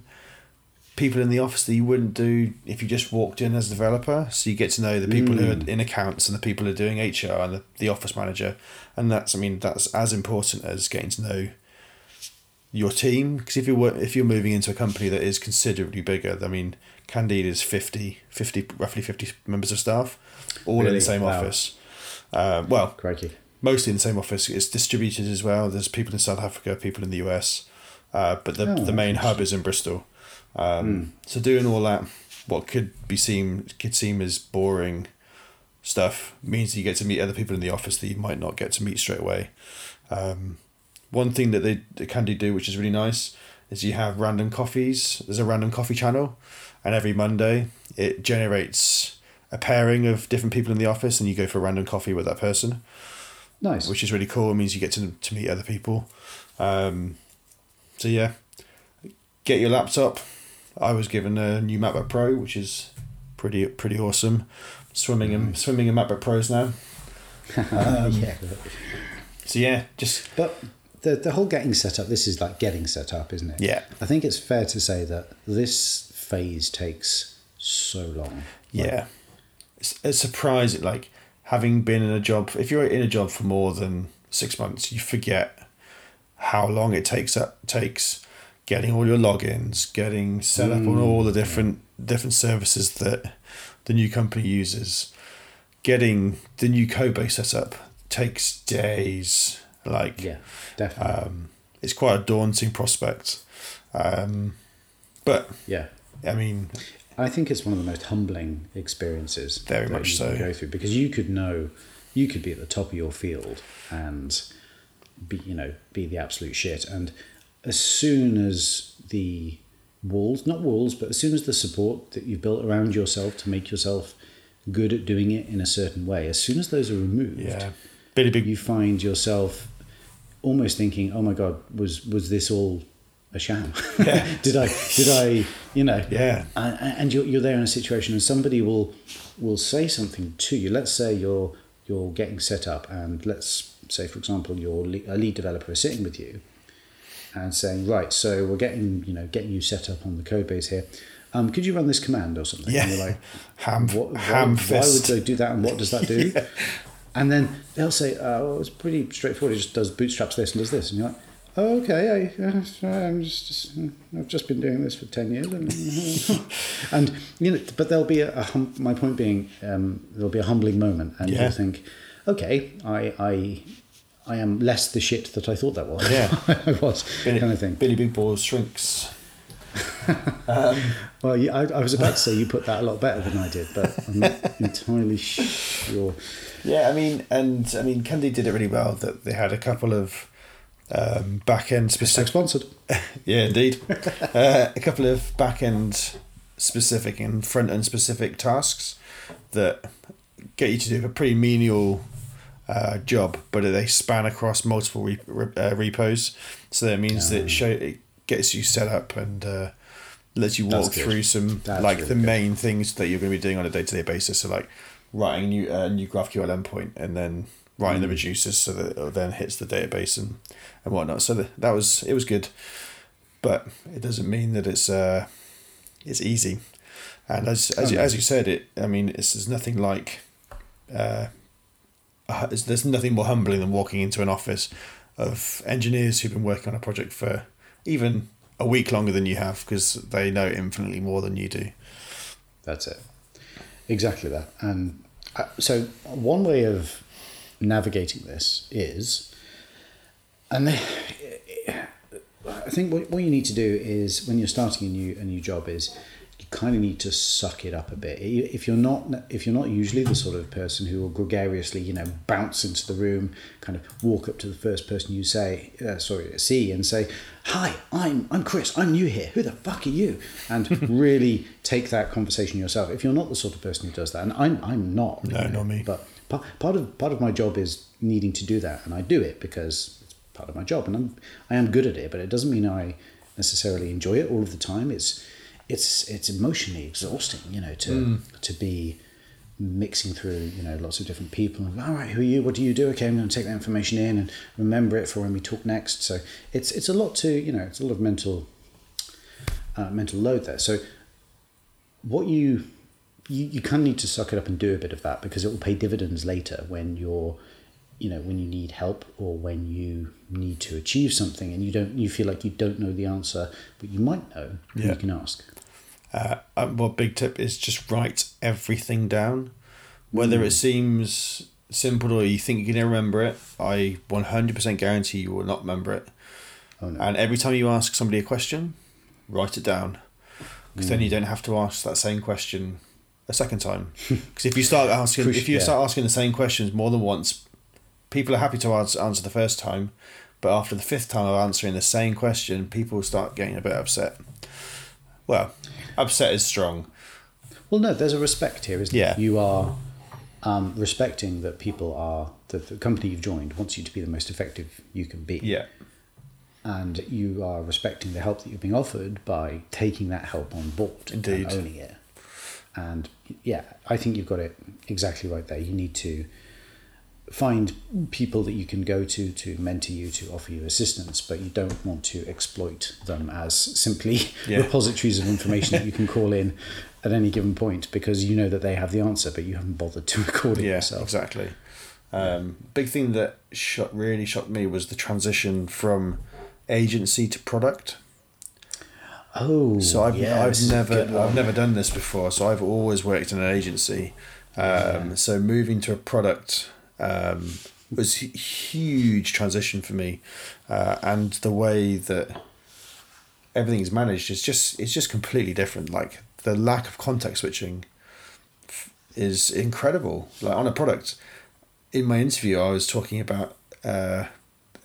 H: people in the office that you wouldn't do if you just walked in as a developer. So you get to know the people who are in accounts and the people who are doing HR and the, the office manager, and that's I mean that's as important as getting to know your team because if you're if you're moving into a company that is considerably bigger, I mean, Candide is 50, 50 roughly fifty members of staff, all in the same
G: Wow.
H: office. Uh, well,
G: Crikey.
H: mostly in the same office. It's distributed as well. There's people in South Africa, people in the US, uh, but the
G: Oh,
H: the main hub is in Bristol. Um, So doing all that, what could be seem could seem as boring stuff means you get to meet other people in the office that you might not get to meet straight away. Um, one thing that they, they can do, which is really nice, is you have random coffees. There's a random coffee channel, and every Monday it generates a pairing of different people in the office, and you go for a random coffee with that person
G: Nice.
H: which is really cool. It means you get to, to meet other people. Um, so yeah, get your laptop. I was given a new MacBook Pro, which is pretty pretty awesome. Swimming in swimming in MacBook Pros now. Um,
G: yeah.
H: So yeah, just
G: But the the whole getting set up. This is like getting set up, isn't it?
H: Yeah.
G: I think it's fair to say that this phase takes so long.
H: yeah, it's, it's surprising. Like having been in a job, if you're in a job for more than six months, you forget how long it takes up takes getting all your logins, getting set up on all the different different services that the new company uses. Getting the new code base set up takes days. Like
G: Yeah, definitely.
H: um, it's quite a daunting prospect. Um, but
G: yeah.
H: I mean,
G: I think it's one of the most humbling experiences.
H: Very
G: that
H: much
G: you can
H: so.
G: Go through because you could know, you could be at the top of your field and be you know be the absolute shit, and as soon as the walls, not walls, but as soon as the support that you've built around yourself to make yourself good at doing it in a certain way, as soon as those are removed,
H: yeah, Big
G: you find yourself almost thinking, "Oh my god, was was this all a sham?
H: Yeah.
G: did I did I you know
H: Yeah.
G: and, and you're, you're there in a situation and somebody will will say something to you let's say you're you're getting set up and let's say for example your a lead developer is sitting with you and saying right so we're getting you know getting you set up on the code base here. Um, could you run this command or something?
H: Yeah.
G: and you're like
H: Ham-
G: what, why,
H: ham
G: why would they do that and what does that do? And then they'll say oh well, it's pretty straightforward. It just does bootstraps this and does this. And you're like oh, okay I, I'm just, just I've just been doing this for 10 years and, and you know but there'll be a, a hum, my point being um, there'll be a humbling moment and
H: Yeah.
G: you'll think okay I, I I am less the shit that I thought that was
H: Yeah.
G: I was
H: Billy,
G: kind of thing
H: Billy Big Balls shrinks.
G: well yeah, I, I was about to say you put that a lot better than I did but I'm not entirely sure
H: Yeah, I mean, and I mean, Candy did it really well. That they had a couple of um, back end specific.
G: sponsored
H: Yeah, indeed. uh, a couple of back end specific and front end specific tasks that get you to do a pretty menial uh, job, but they span across multiple re- re- uh, repos. So that means that it show it gets you set up and uh, lets you walk through some
G: That's
H: like
G: really
H: the
G: good.
H: main things that you're going to be doing on a day to day basis. So like writing a new uh, new GraphQL endpoint and then writing
G: Mm.
H: the reducers so that it then hits the database and and whatnot. So that, that was it was good, but it doesn't mean that it's uh it's easy. And as as,
G: Oh,
H: you, as you said, it I mean it's there's nothing like uh, uh, there's- nothing more humbling than walking into an office of engineers who've been working on a project for even a week longer than you have because they know infinitely more than you do.
G: That's it. Exactly that. And Uh, so one way of navigating this is, and I think what, what you need to do is when you're starting a new a new job is kind of need to suck it up a bit. If you're not if you're not usually the sort of person who will gregariously you know bounce into the room, kind of walk up to the first person you say uh, sorry see and say hi I'm I'm Chris I'm new here who the fuck are you and really take that conversation yourself. If you're not the sort of person who does that, and I'm I'm not
H: No,
G: you know,
H: not me.
G: but part, part of part of my job is needing to do that, and I do it because it's part of my job, and I'm I am good at it. But it doesn't mean I necessarily enjoy it all of the time. It's it's it's emotionally exhausting, you know, to to be mixing through you know lots of different people and all right who are you? What do you do? Okay i'm going to take that information in and remember it for when we talk next. So it's it's a lot to you know it's a lot of mental uh, mental load there. So what you you, you kind of need to suck it up and do a bit of that because it will pay dividends later when you're you know when you need help or when you need to achieve something and you don't you feel like you don't know the answer but you might know
H: Yeah.
G: you can ask
H: Uh, uh, well, big tip is just write everything down. Whether it seems simple or you think you can remember it, I 100% guarantee you will not remember it.
G: Oh, no.
H: And every time you ask somebody a question, write it down. Because then you don't have to ask that same question a second time. Because if you start asking, if you
G: yeah.
H: start asking the same questions more than once, people are happy to answer, answer the first time, but after the fifth time of answering the same question, people start getting a bit upset. Well, upset is strong.
G: Well, no, there's a respect here, isn't
H: Yeah.
G: there? You are um, respecting that people are, that the company you've joined wants you to be the most effective you can be.
H: Yeah,
G: And you are respecting the help that you're being offered by taking that help on board
H: Indeed.
G: and owning it. And yeah, I think you've got it exactly right there. You need to find people that you can go to to mentor you, to offer you assistance, but you don't want to exploit them as simply
H: Yeah.
G: repositories of information that you can call in at any given point because you know that they have the answer, but you haven't bothered to record it
H: yeah,
G: yourself.
H: exactly. Um, big thing that shot, really shocked me was the transition from agency to product.
G: Oh,
H: So I've,
G: yeah, is
H: I've never. I've never done this before. So I've always worked in an agency. Um, So moving to a product um, was a huge transition for me, uh, and the way that everything is managed is just it's just completely different. Like the lack of context switching f- is incredible. Like on a product, in my interview, I was talking about. Uh,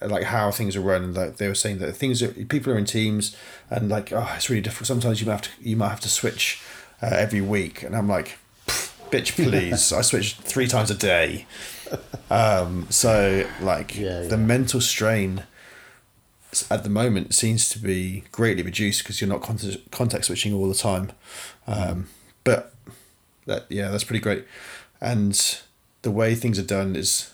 H: like how things are run. Like they were saying that things are people are in teams, and like oh, it's really difficult. Sometimes you might have to you might have to switch uh, every week, and I'm like, bitch, please. I switch three times a day. Um, so like
G: Yeah,
H: the mental strain at the moment seems to be greatly reduced because you're not context, context switching all the time. Um, but that yeah, that's pretty great, and the way things are done is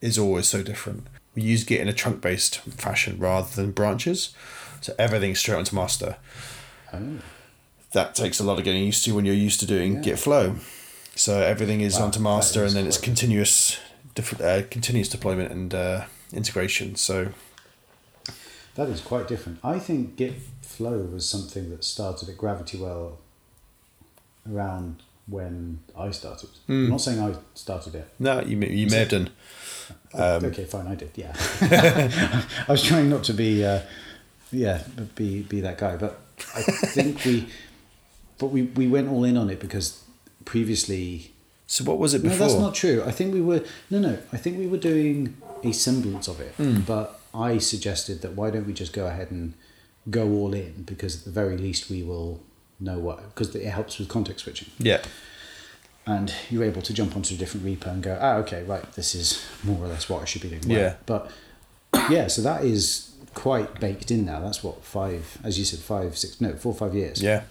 H: is always so different. We use Git in a trunk based fashion rather than branches, so everything's straight onto master.
G: Oh.
H: That takes a lot of getting used to when you're used to doing
G: Yeah.
H: Git flow. So everything is
G: Wow,
H: onto master,
G: is
H: and then it's continuous, diff- uh, continuous deployment and uh, integration. So
G: That is quite different. I think Git Flow was something that started at Gravity Well around when I started. I'm not saying I started it.
H: no, you may, you may have done. Um,
G: okay, fine, I did. Yeah, I was trying not to be, uh, yeah, be be that guy, but I think we, but we we went all in on it because previously.
H: So what was it before?
G: No, that's not true. I think we were no, no. I think we were doing a semblance of it,
H: Hmm.
G: but I suggested that why don't we just go ahead and go all in because at the very least we will know what because it helps with context switching
H: Yeah,
G: and you're able to jump onto a different repo and go, ah, okay, right, this is more or less what I should be doing. Right.
H: Yeah.
G: But yeah, so that is quite baked in now. That's what five, as you said, five, six, no, four, five years
H: yeah.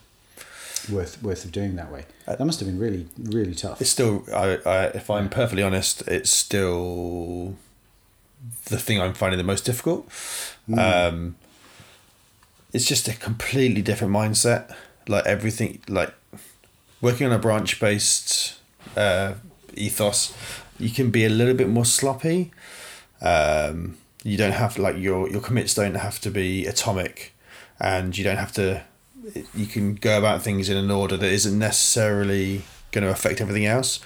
G: Worth worth of doing that way. That must have been really, really tough.
H: It's still, I, I, if I'm perfectly honest, it's still the thing I'm finding the most difficult. Um, it's just a completely different mindset. Like everything, like working on a branch based uh, ethos, you can be a little bit more sloppy. Um, you don't have like your your commits don't have to be atomic, and you don't have to. You can go about things in an order that isn't necessarily going to affect everything else.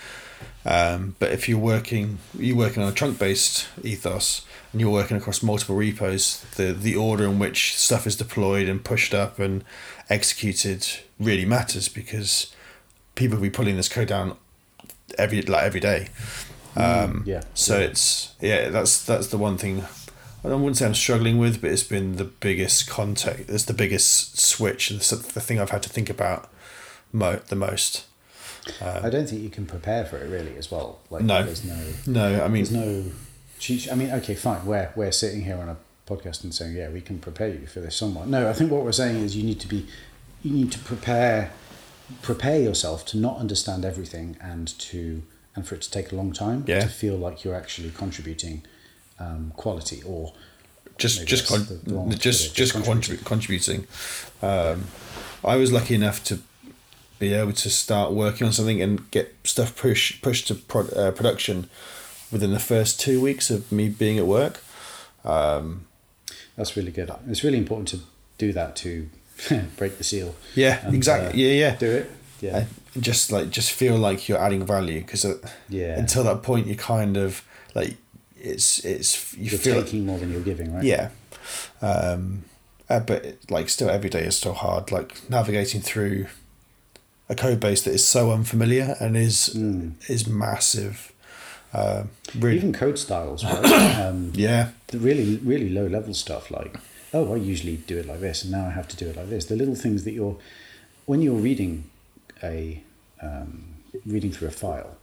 H: Um, but if you're working, you're working on a trunk-based ethos, and you're working across multiple repos, the the order in which stuff is deployed and pushed up and executed really matters because people will be pulling this code down every like every day. Um,
G: yeah.
H: So it's yeah, that's that's the one thing. I wouldn't say I'm struggling with, but it's been the biggest context. It's the biggest switch. It's the thing I've had to think about mo- the most.
G: I don't think you can prepare for it really as well. Like
H: No.
G: there's no
H: No, I mean,
G: there's no I mean, okay, fine. We're we're sitting here on a podcast and saying, yeah, we can prepare you for this somewhat. No, I think what we're saying is you need to be you need to prepare prepare yourself to not understand everything and to and for it to take a long time
H: Yeah.
G: to feel like you're actually contributing um, quality or
H: just just con-
G: the to
H: just just contributing. contributing. Um, I was lucky enough to be able to start working on something and get stuff push pushed to pro- uh, production within the first two weeks of me being at work. Um,
G: That's really good. It's really important to do that to break the seal.
H: Yeah,
G: And,
H: exactly.
G: uh,
H: yeah, yeah.
G: Do it. Yeah.
H: And just like just feel like you're adding value because
G: Yeah.
H: until that point you kind of like it's it's you
G: You're
H: feel like-
G: taking more than you're giving, right?
H: yeah um uh, but like still every day is still hard like navigating through a code base that is so unfamiliar and is is massive um really
G: Even code styles, right? um,
H: yeah
G: the really, really low level stuff like, oh, I usually do it like this, and now I have to do it like this. The little things that you're, when you're reading a, um, reading through a file,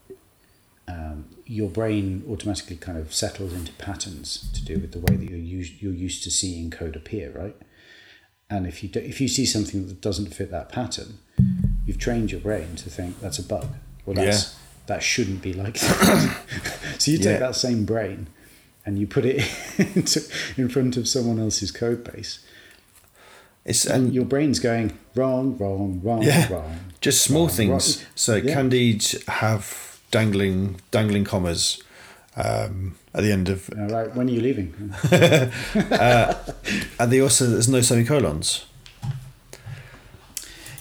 G: um, your brain automatically kind of settles into patterns to do with the way that you're used, you're used to seeing code appear, right? And if you do, if you see something that doesn't fit that pattern, you've trained your brain to think that's a bug. Well, that's that shouldn't be like that. so you take
H: Yeah.
G: that same brain and you put it into, in front of someone else's code base.
H: it's
G: And
H: and
G: your brain's going wrong, wrong, wrong,
H: yeah
G: wrong.
H: just small
G: wrong,
H: things
G: wrong.
H: so
G: Yeah.
H: Candide have dangling dangling commas um at the end of
G: All right, when are you leaving?
H: and they also there's no semicolons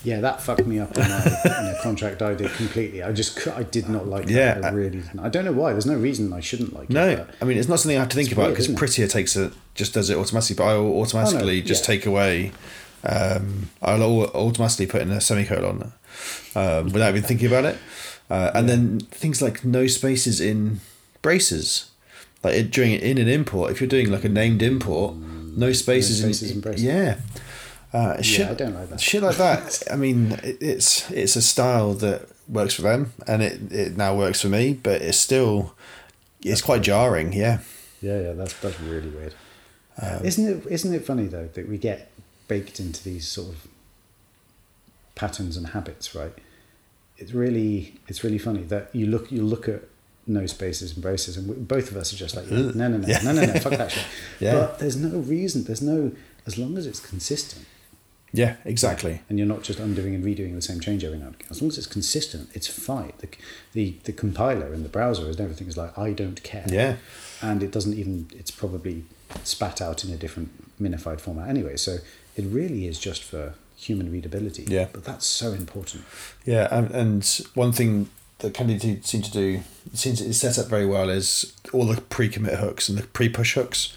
G: Yeah, that fucked me up in a, contract I did completely. I just I did not like
H: Yeah,
G: that. I really didn't. I don't know why. There's no reason I shouldn't like
H: No,
G: it. but-
H: I mean it's not something I have to think about because? Prettier takes it just does it automatically, but I will automatically just
G: yeah.
H: take away. Um, I'll automatically put in a semicolon um, without even thinking about it, uh, and then things like no spaces in braces, like it, during in an import. If you're doing like a named import, no spaces,
G: spaces
H: in,
G: in braces.
H: yeah. Uh, shit,
G: I don't like that.
H: Shit like that. I mean, it, it's it's a style that works for them, and it, it now works for me. But it's still it's quite jarring. Yeah,
G: Yeah, yeah, that's that's really weird.
H: Um,
G: isn't it? Isn't it funny though that we get baked into these sort of patterns and habits, right? It's really it's really funny that you look you look at no spaces and braces, and we, both of us are just like no, no, no,
H: Yeah.
G: no, no, no, fuck that shit.
H: Yeah.
G: But there's no reason. There's no as long as it's consistent.
H: yeah, exactly.
G: and you're not just undoing and redoing the same change every now and again. As long as it's consistent, it's fine. The, the, the compiler in the browser and everything is like, I don't care.
H: Yeah.
G: And it doesn't even, it's probably spat out in a different minified format anyway. So it really is just for human readability.
H: Yeah.
G: But that's so important.
H: Yeah, and, and one thing that Candide seem to do it seems it's set up very well is all the pre-commit hooks and the pre-push hooks.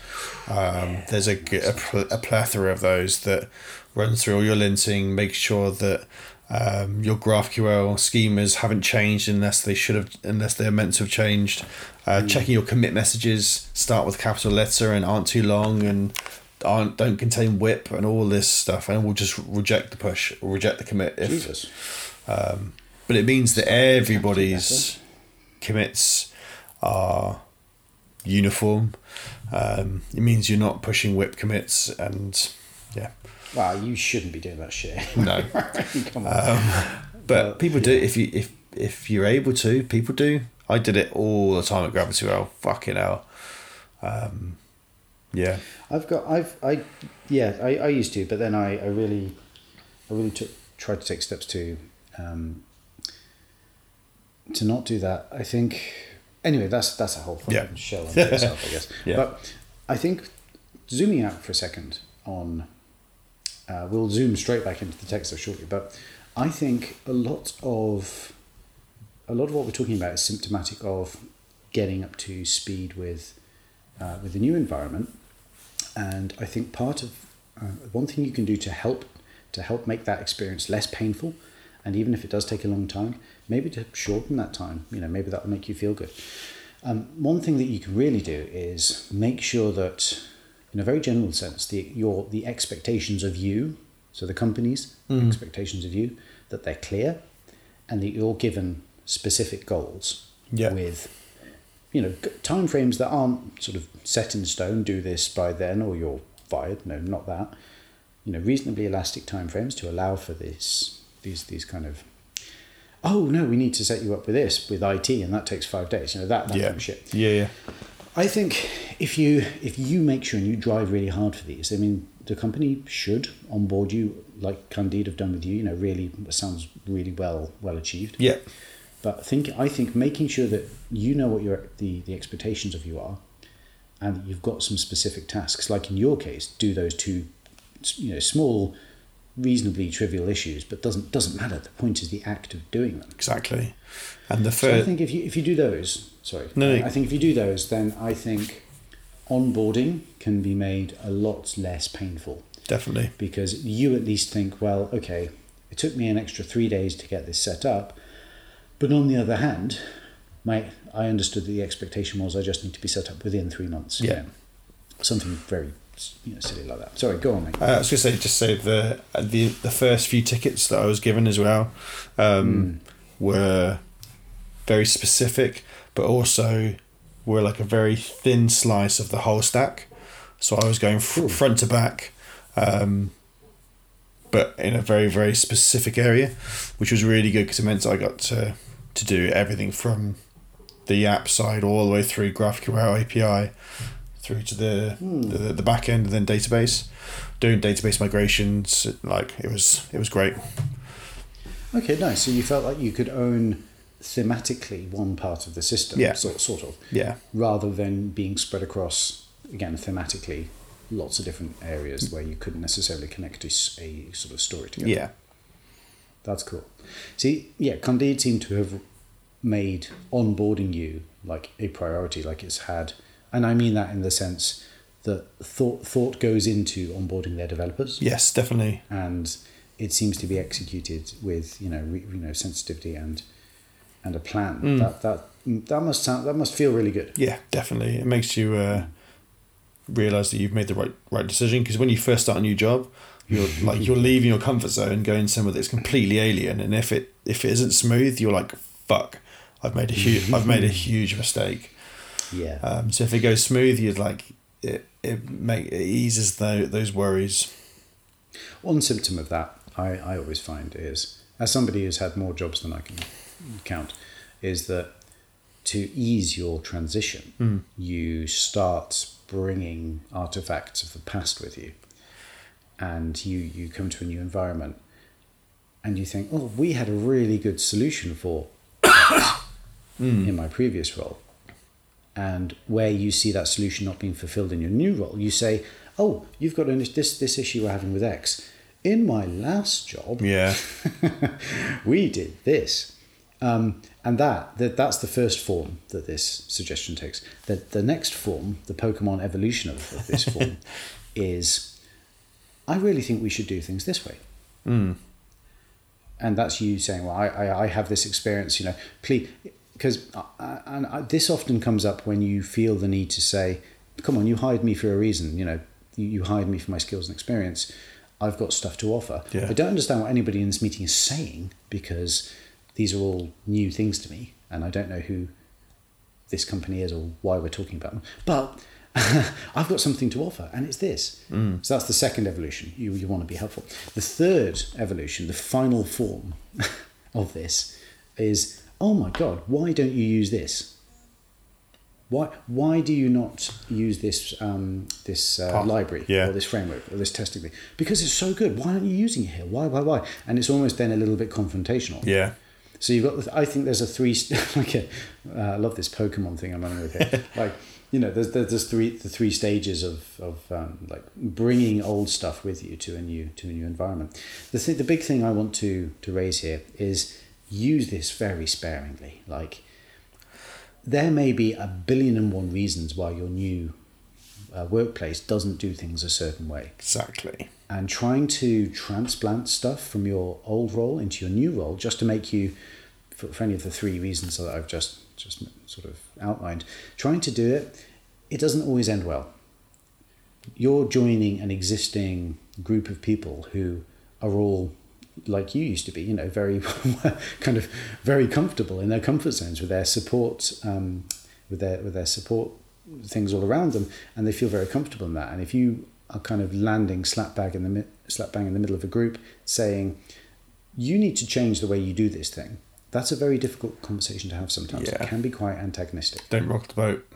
H: Um, there's a, a, pl- a plethora of those that run through all your linting, make sure that um, your GraphQL schemas haven't changed unless they should have, unless they're meant to have changed. Uh, Checking your commit messages start with capital letter and aren't too long and aren't don't contain WIP and all this stuff, and we'll just reject the push or reject the commit if
G: Jesus.
H: um, but it means that everybody's commits are uniform. Um, it means you're not pushing WIP commits, and yeah,
G: Well, you shouldn't be doing that shit.
H: no.
G: Come on.
H: But people do if you if if you're able to, people do. I did it all the time at GravityWell. Fucking hell. Um, yeah,
G: I've got I've I yeah I, I used to but then I, I really I really took tried to take steps to um, to not do that I think anyway that's that's a whole
H: Yeah.
G: shell on itself I guess
H: Yeah.
G: but I think zooming out for a second on uh, we'll zoom straight back into the text stuff shortly but I think a lot of a lot of what we're talking about is symptomatic of getting up to speed with uh, with the new environment. And I think part of uh, one thing you can do to help to help make that experience less painful, and even if it does take a long time, maybe to shorten that time. You know, maybe that will make you feel good. Um, one thing that you can really do is make sure that, in a very general sense, the your the expectations of you, so the company's expectations of you, that they're clear, and that you're given specific goals
H: Yeah.
G: with, you know, time frames that aren't sort of set in stone. Do this by then, or you're fired. No, not that. You know, reasonably elastic time frames to allow for this these these kind of oh no, we need to set you up with this with IT, and that takes five days. You know that, that
H: yeah.
G: kind of shit.
H: Yeah, yeah.
G: I think if you if you make sure and you drive really hard for these, I mean, the company should onboard you like Candide have done with you. You know, really sounds really well well achieved.
H: Yeah.
G: But think I think making sure that you know what your the the expectations of you are, and that you've got some specific tasks. Like in your case, do those two, you know, small, reasonably trivial issues, but doesn't doesn't matter. The point is the act of doing them.
H: Exactly. And the
G: So I
H: first.
G: think if you if you do those, sorry,
H: No, no.
G: I think if you do those, then I think onboarding can be made a lot less painful
H: definitely.
G: because you at least think, well, okay, it took me an extra three days to get this set up, but on the other hand, my I understood that the expectation was I just need to be set up within three months. you
H: Yeah.
G: know. something very you know silly like that. Sorry, go on, mate.
H: Uh, I was going to say, just say the the the first few tickets that I was given as well um, were very specific, but also were like a very thin slice of the whole stack. So I was going fr- front to back, um, but in a very very specific area, which was really good because it meant I got to to do everything from the app side all the way through GraphQL API through to the, hmm. the the back end and then database doing database migrations like it was it was great
G: Okay, nice. So you felt like you could own thematically one part of the system,
H: Yeah.
G: sort, sort of,
H: yeah
G: rather than being spread across again thematically lots of different areas mm. where you couldn't necessarily connect a sort of story together.
H: yeah
G: That's cool. See, yeah, Candide seemed to have made onboarding you like a priority, like it's had, and I mean that in the sense that thought thought goes into onboarding their developers,
H: yes definitely
G: and it seems to be executed with you know re, you know sensitivity and and a plan. That that that must sound that must feel really good.
H: yeah definitely it makes you uh, realize that you've made the right right decision because when you first start a new job you're like you're leaving your comfort zone going somewhere that's completely alien and if it if it isn't smooth you're like fuck I've made a huge I've made a huge mistake
G: Yeah.
H: um, so if it goes smooth you're like it it make it eases tho- those worries
G: One symptom of that I, I always find is, as somebody who's had more jobs than I can count, is that to ease your transition, you start bringing artifacts of the past with you. And you, you come to a new environment and you think, oh, we had a really good solution for X in my previous role. And where you see that solution not being fulfilled in your new role, you say, oh, you've got an, this, this issue we're having with X. In my last job,
H: yeah
G: we did this. Um, and that, that that's the first form that this suggestion takes. The, the next form, the Pokemon evolution of, of this form, is I really think we should do things this way. Hmm. And that's you saying, well, I, I, I have this experience, you know, please, because and I, this often comes up when you feel the need to say, come on, you hired me for a reason, you know, you, you hired me for my skills and experience. I've got stuff to offer.
H: Yeah.
G: I don't understand what anybody in this meeting is saying because these are all new things to me and I don't know who this company is or why we're talking about them. But I've got something to offer and it's this. So that's the second evolution. You, you want to be helpful. The third evolution, the final form of this is oh my God, why don't you use this? Why, why do you not use this um, this uh, library
H: yeah.
G: or this framework or this testing thing? Because it's so good. Why aren't you using it here? Why, why, why? And it's almost then a little bit confrontational.
H: yeah
G: So you've got. I think there's a three. Like a, uh, I love this Pokemon thing I'm running with here. like you know, there's there's three the three stages of of um, like bringing old stuff with you to a new to a new environment. The th- the big thing I want to to raise here is use this very sparingly. Like, there may be a billion and one reasons why your new uh, workplace doesn't do things a certain way.
H: Exactly.
G: And trying to transplant stuff from your old role into your new role just to make you, for, for any of the three reasons that I've just just sort of outlined, trying to do it, it doesn't always end well. You're joining an existing group of people who are all like you used to be, you know, very kind of very comfortable in their comfort zones with their support, um, with their with their support things all around them, and they feel very comfortable in that. And if you are kind of landing slap bang in the slap bang in the middle of a group, saying you need to change the way you do this thing, that's a very difficult conversation to have. Sometimes
H: Yeah.
G: it can be quite antagonistic.
H: Don't rock the boat.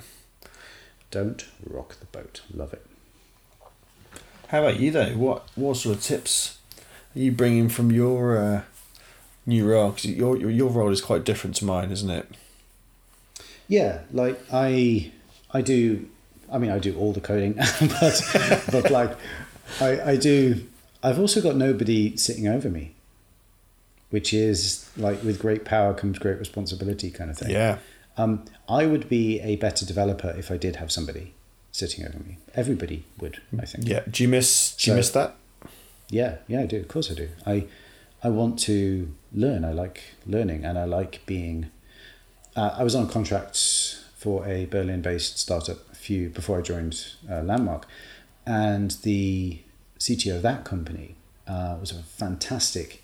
G: Don't rock the boat. Love it.
H: How about you though? What what sort of tips are you bringing from your uh, new role? Because your, your your role is quite different to mine, isn't it?
G: Yeah, like I, I do. I mean, I do all the coding, but but like, I I do. I've also got nobody sitting over me, which is like with great power comes great responsibility kind of thing.
H: Yeah.
G: Um, I would be a better developer if I did have somebody sitting over me. Everybody would, I think.
H: Yeah. Do you miss do you
G: So-
H: miss that?
G: Yeah, yeah, I do. Of course, I do. I, I want to learn. I like learning, and I like being. Uh, I was on contracts for a Berlin-based startup a few before I joined uh, Landmark, and the CTO of that company uh, was a fantastic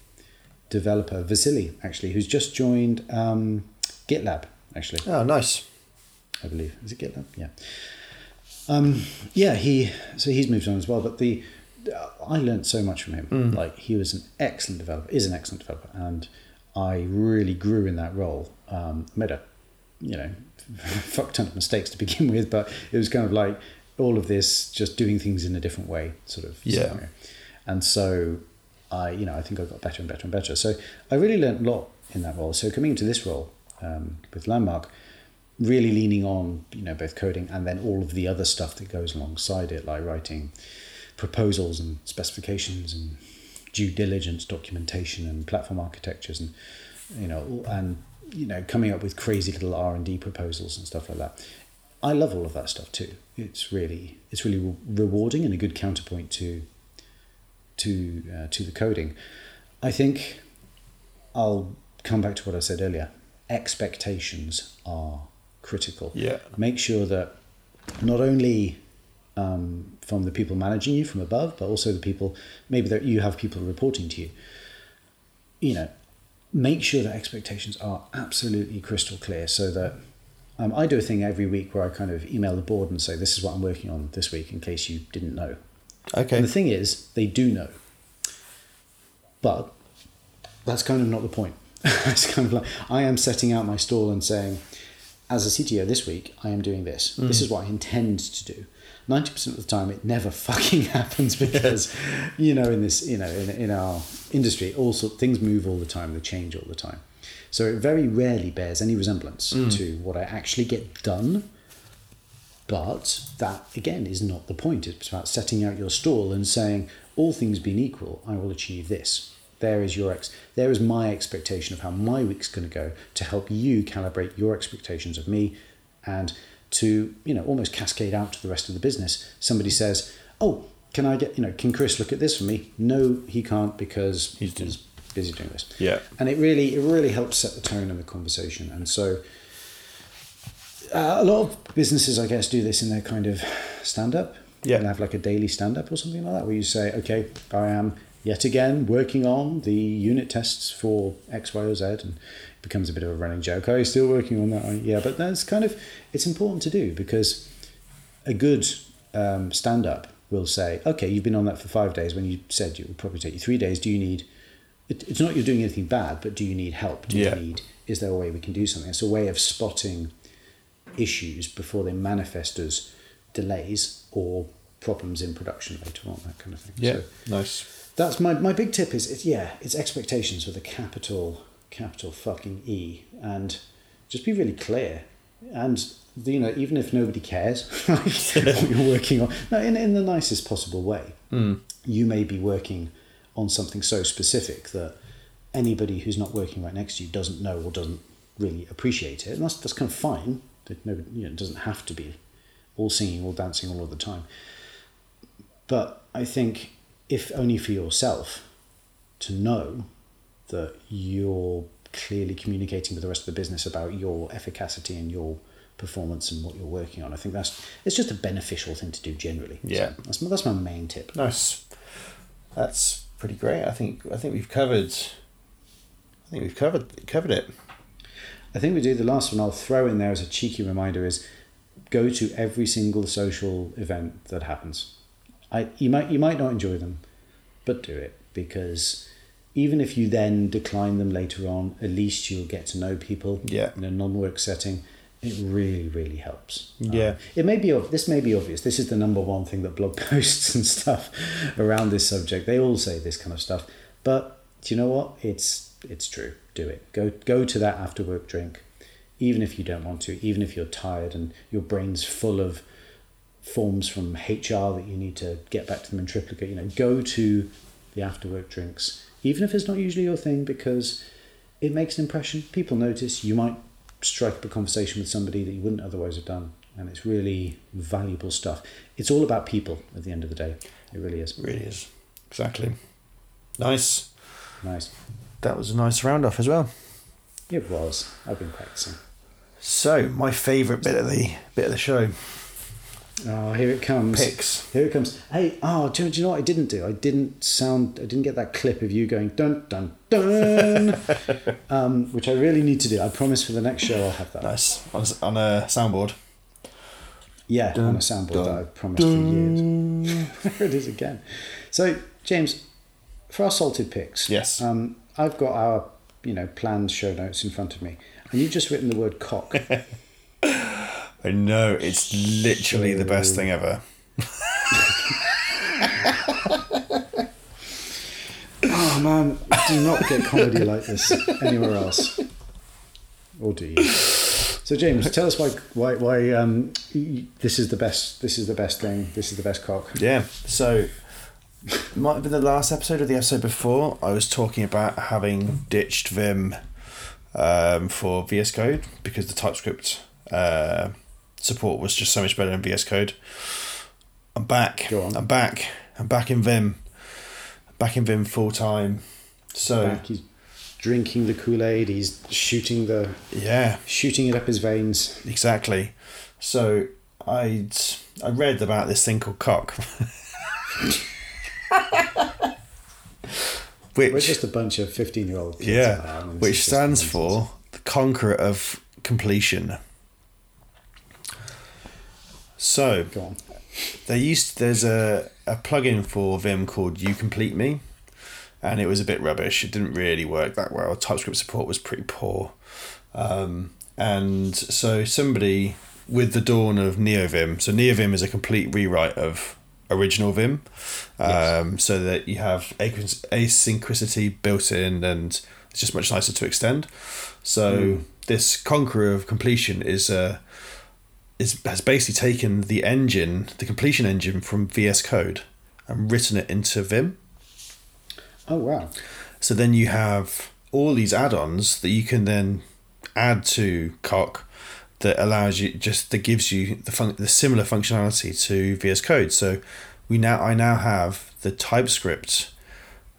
G: developer, Vasily, actually, who's just joined um, GitLab. Actually,
H: Oh, nice.
G: I believe. Is it GitLab? Yeah. Um, yeah, he so he's moved on as well. But the I learned so much from him. Like he was an excellent developer, is an excellent developer, and I really grew in that role. Um, made a you know fuck ton of mistakes to begin with, but it was kind of like all of this just doing things in a different way, sort of
H: Yeah.
G: scenario. And so I you know I think I got better and better and better. So I really learned a lot in that role. So coming into this role um, with Landmark, really leaning on you know both coding and then all of the other stuff that goes alongside it, like writing proposals and specifications and due diligence documentation and platform architectures and you know and you know coming up with crazy little R and D proposals and stuff like that. I love all of that stuff too. It's really it's really rewarding and a good counterpoint to to uh, to the coding. I think I'll come back to what I said earlier. Expectations are critical.
H: Yeah.
G: Make sure that not only um, from the people managing you from above, but also the people maybe that you have people reporting to you. You know, make sure that expectations are absolutely crystal clear, so that um, I do a thing every week where I kind of email the board and say, "This is what I'm working on this week," in case you didn't know.
H: Okay.
G: And the thing is, they do know. But that's kind of not the point. it's kind of like I am setting out my stall and saying, as a CTO this week, I am doing this. Mm. This is what I intend to do. Ninety percent of the time, it never fucking happens because, you know, in this, you know, in, in our industry, all sort things move all the time. They change all the time. So it very rarely bears any resemblance mm. to what I actually get done. But that again is not the point. It's about setting out your stall and saying, all things being equal, I will achieve this. There is your ex. There is my expectation of how my week's going to go to help you calibrate your expectations of me, and to you know almost cascade out to the rest of the business. Somebody says, "Oh, can I get you know? Can Chris look at this for me?" No, he can't because
H: He's doing-
G: busy doing this.
H: Yeah.
G: and it really it really helps set the tone of the conversation. And so uh, a lot of businesses, I guess, do this in their kind of stand up.
H: Yeah.
G: And have like a daily stand up or something like that, where you say, okay, I am yet again working on the unit tests for X, Y, or Z. And it becomes a bit of a running joke. Are you still working on that? "Oh, Yeah, but that's kind of, it's important to do because a good um, stand up will say, okay, you've been on that for five days when you said it would probably take you three days. Do you need, it, it's not you're doing anything bad, but do you need help? Do
H: Yeah.
G: you need, is there a way we can do something? It's a way of spotting issues before they manifest as delays or problems in production later on, that kind of thing.
H: Yeah.
G: So
H: nice.
G: that's my, my big tip is, it's, yeah, it's expectations with a capital, capital fucking E. And just be really clear. And, you know, even if nobody cares what you're working on, no, in, in the nicest possible way, hmm. you may be working on something so specific that anybody who's not working right next to you doesn't know or doesn't really appreciate it. And that's, that's kind of fine. That no, you know, it doesn't have to be all singing, all dancing, all of the time. But I think, if only for yourself, to know that you're clearly communicating with the rest of the business about your efficacy and your performance and what you're working on. I think that's it's just a beneficial thing to do generally.
H: Yeah.
G: So that's my, that's my main tip.
H: Nice. That's pretty great. I think I think we've covered. I think we've covered covered it.
G: I think we do the last one. I'll throw in there as a cheeky reminder: is go to every single social event that happens. I you might you might not enjoy them, but do it because even if you then decline them later on, at least you'll get to know people
H: Yeah.
G: in a non-work setting. It really, really helps.
H: Yeah.
G: Um, it may be this may be obvious. This is the number one thing that blog posts and stuff around this subject. They all say this kind of stuff, but do you know what? It's it's true. Do it. Go go to that after work drink, even if you don't want to. Even if you're tired and your brain's full of forms from HR that you need to get back to them in triplicate. You know, go to the after work drinks, even if it's not usually your thing, because it makes an impression. People notice. You might strike up a conversation with somebody that you wouldn't otherwise have done, and it's really valuable stuff. It's all about people at the end of the day. It really is.
H: It really is. Exactly. Nice.
G: Nice.
H: That was a nice round off as well.
G: It was. I've been practicing.
H: So my favourite bit of the bit of the show.
G: Oh, here it comes.
H: Picks.
G: Here it comes. Hey, oh, do, you- do you know what I didn't do? I didn't sound. I didn't get that clip of you going dun dun dun, um, which I really need to do. I promise for the next show I'll have that.
H: Nice on on a soundboard.
G: Yeah, on a soundboard that I've promised for years. there it is again. So, James, for our salted picks,
H: Yes.
G: um, I've got our you know planned show notes in front of me, and you've just written the word cock.
H: I know it's literally the best thing ever.
G: oh man, do not get comedy like this anywhere else, or do you? So, James, tell us why why why um, this is the best. This is the best thing. This is the best cock.
H: Yeah. So might have been the last episode or the episode before. I was talking about having ditched Vim um, for VS Code because the TypeScript uh, support was just so much better in VS Code. I'm back.
G: Go on.
H: I'm back. I'm back in Vim. Back in Vim full time. So
G: Back, he's drinking the Kool Aid. He's shooting the
H: yeah,
G: shooting it up his veins.
H: exactly. So I'd I read about this thing called coc. Which
G: We're just a bunch of fifteen-year-old kids.
H: Yeah,
G: now, and this
H: which stands for the conqueror of completion. So
G: Go on.
H: there used there's a, a plugin for Vim called You Complete Me, and it was a bit rubbish. It didn't really work that well. TypeScript support was pretty poor, um, and so somebody with the dawn of NeoVim. So NeoVim is a complete rewrite of original Vim, um, so that you have async- asynchronicity built in, and it's just much nicer to extend. So this conqueror of completion is a is has basically taken the engine, the completion engine from VS Code, and written it into Vim.
G: Oh wow!
H: So then you have all these add-ons that you can then add to Coc that allows you just that gives you the fun- the similar functionality to VS Code. So we now I now have the TypeScript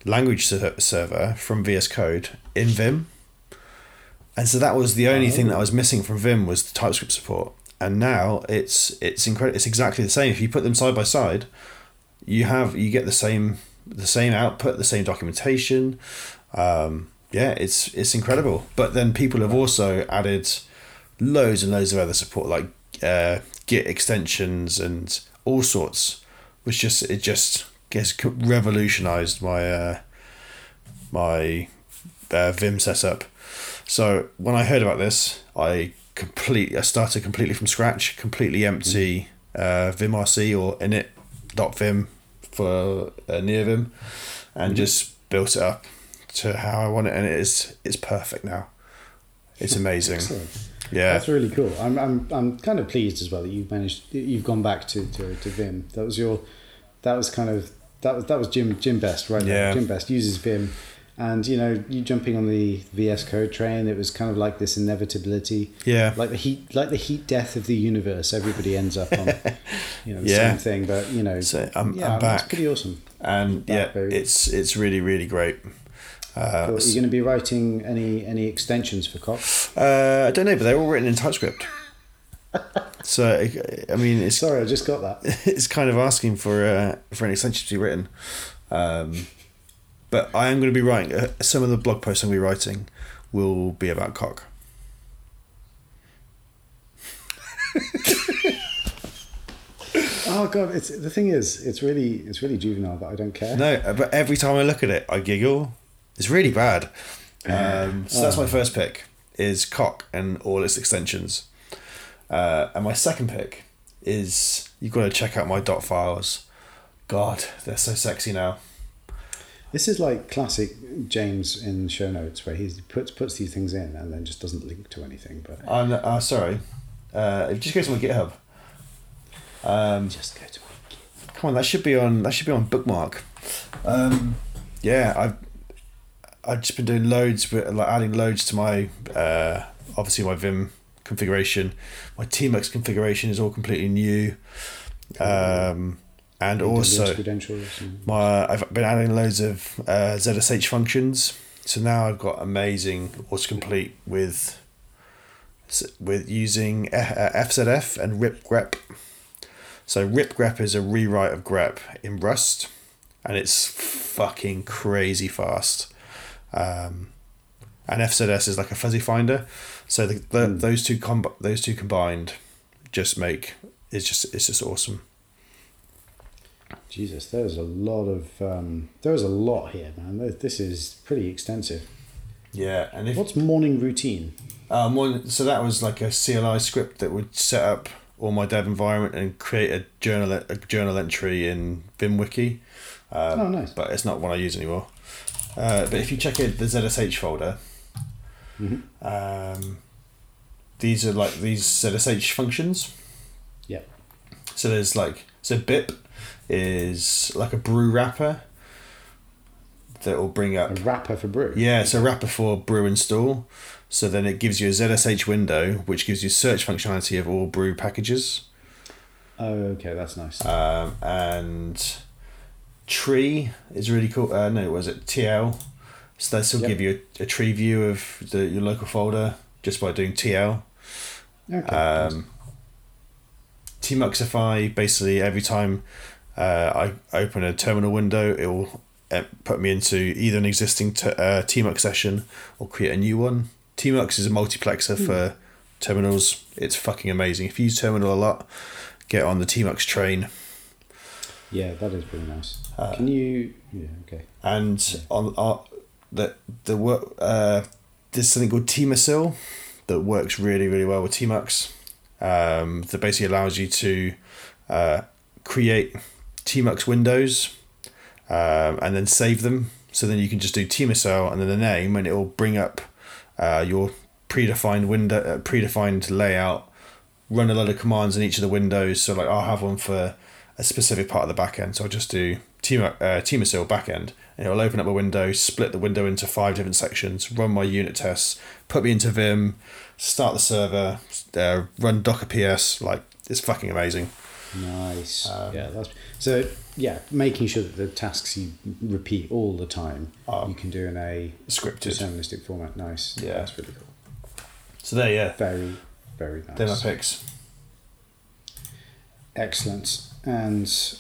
H: language ser- server from VS Code in Vim. And so that was the only thing that I was missing from Vim was the TypeScript support. And now it's it's incredible. It's exactly the same. If you put them side by side, you have you get the same the same output, the same documentation. Um, yeah, it's it's incredible. But then people have also added loads and loads of other support like uh, Git extensions and all sorts, which just it just gets revolutionized my uh, my uh, Vim setup. So when I heard about this, I completely I started completely from scratch, completely empty uh, vimrc or init.vim for uh, NeoVim, and just built it up to how I want it, and it is it's perfect now. It's amazing.
G: Excellent.
H: Yeah,
G: That's really cool. I'm, I'm, I'm kind of pleased as well that you've managed. You've gone back to, to, to Vim. That was your. That was kind of that was that was Jim Jim Best right there. Jim Best uses Vim, And you know, you jumping on the VS Code train, it was kind of like this inevitability.
H: Yeah.
G: Like the heat, like the heat death of the universe. Everybody ends up on, you know, the
H: Yeah.
G: same thing. But you know,
H: So I'm-
G: yeah,
H: I'm back.
G: It's pretty awesome.
H: and yeah, it's it's really really great. Uh,
G: Cool. Are you going to be writing any any extensions for Coc?
H: uh, I don't know, but they're all written in TypeScript. so I mean, it's
G: Sorry, I just got that.
H: it's kind of asking for uh, for an extension to be written. Um, but I am going to be writing uh, some of the blog posts I'm going to be writing will be about cock.
G: Oh god, it's the thing is, it's really it's really juvenile, but I don't care.
H: No, but every time I look at it, I giggle. It's really bad. Um, so that's my first pick is coc and all its extensions. Uh, and my second pick is you've got to check out my dot files. God, they're so sexy now.
G: This is like classic James in show notes where he puts puts these things in and then just doesn't link to anything. But
H: I'm uh, sorry. Uh, just go to my GitHub. Um,
G: just go to my
H: Come on, that should be on. That should be on bookmark. Um, yeah, I've I've just been doing loads, with, like adding loads to my uh, obviously my Vim configuration. My Tmux configuration is all completely new, um, and also my I've been adding loads of uh, ZSH functions. So now I've got amazing autocomplete with with using uh, FZF and ripgrep. So ripgrep is a rewrite of grep in Rust, and it's fucking crazy fast. Um, and FZF is like a fuzzy finder. So the, the, those two com- those two combined just make it's just it's just awesome.
G: Jesus, there's a lot of um, there's a lot here, man. This is pretty extensive.
H: Yeah, and if
G: What's morning routine?
H: Um, one, so that was like a CLI script that would set up all my dev environment and create a journal a journal entry in VimWiki. Um,
G: Oh, nice.
H: But it's not one I use anymore. Uh, but if you check it, the ZSH folder, um, these are like these ZSH functions.
G: Yeah.
H: So there's like so BIP is like a brew wrapper that will bring up
G: A wrapper for brew.
H: yeah, so wrapper for brew install. So then it gives you a ZSH window, which gives you search functionality of all brew packages.
G: Oh, okay, that's nice.
H: Um, and tree is really cool. Uh, no, was it TL? So they still
G: Yep.
H: give you a, a tree view of the, your local folder just by doing TL.
G: okay.
H: Um, Tmuxify basically every time uh, I open a terminal window, it will uh, put me into either an existing t- uh, Tmux session or create a new one. Tmux is a multiplexer for terminals. It's fucking amazing. If you use terminal a lot, get on the Tmux train.
G: Yeah, that is pretty nice.
H: uh,
G: Can you? Yeah, okay.
H: And on uh, the the work uh, there's something called Teamocil that works really really well with Tmux. Um, that basically allows you to uh, create Tmux windows um, and then save them. So then you can just do Teamocil and then the name, and it will bring up uh, your predefined window, uh, predefined layout. Run a lot of commands in each of the windows. So like I'll have one for a specific part of the backend. So I'll just do Tma- uh, Teamocil backend, and it'll open up a window, split the window into five different sections, run my unit tests, put me into Vim, start the server, uh, run Docker PS. Like it's fucking amazing.
G: Nice.
H: Um,
G: yeah, that's so. Yeah, making sure that the tasks you repeat all the time, you can do in a
H: Scripted.
G: deterministic format. Nice.
H: Yeah.
G: that's really cool.
H: So there, yeah,
G: Very, very nice.
H: they're my picks.
G: Excellent and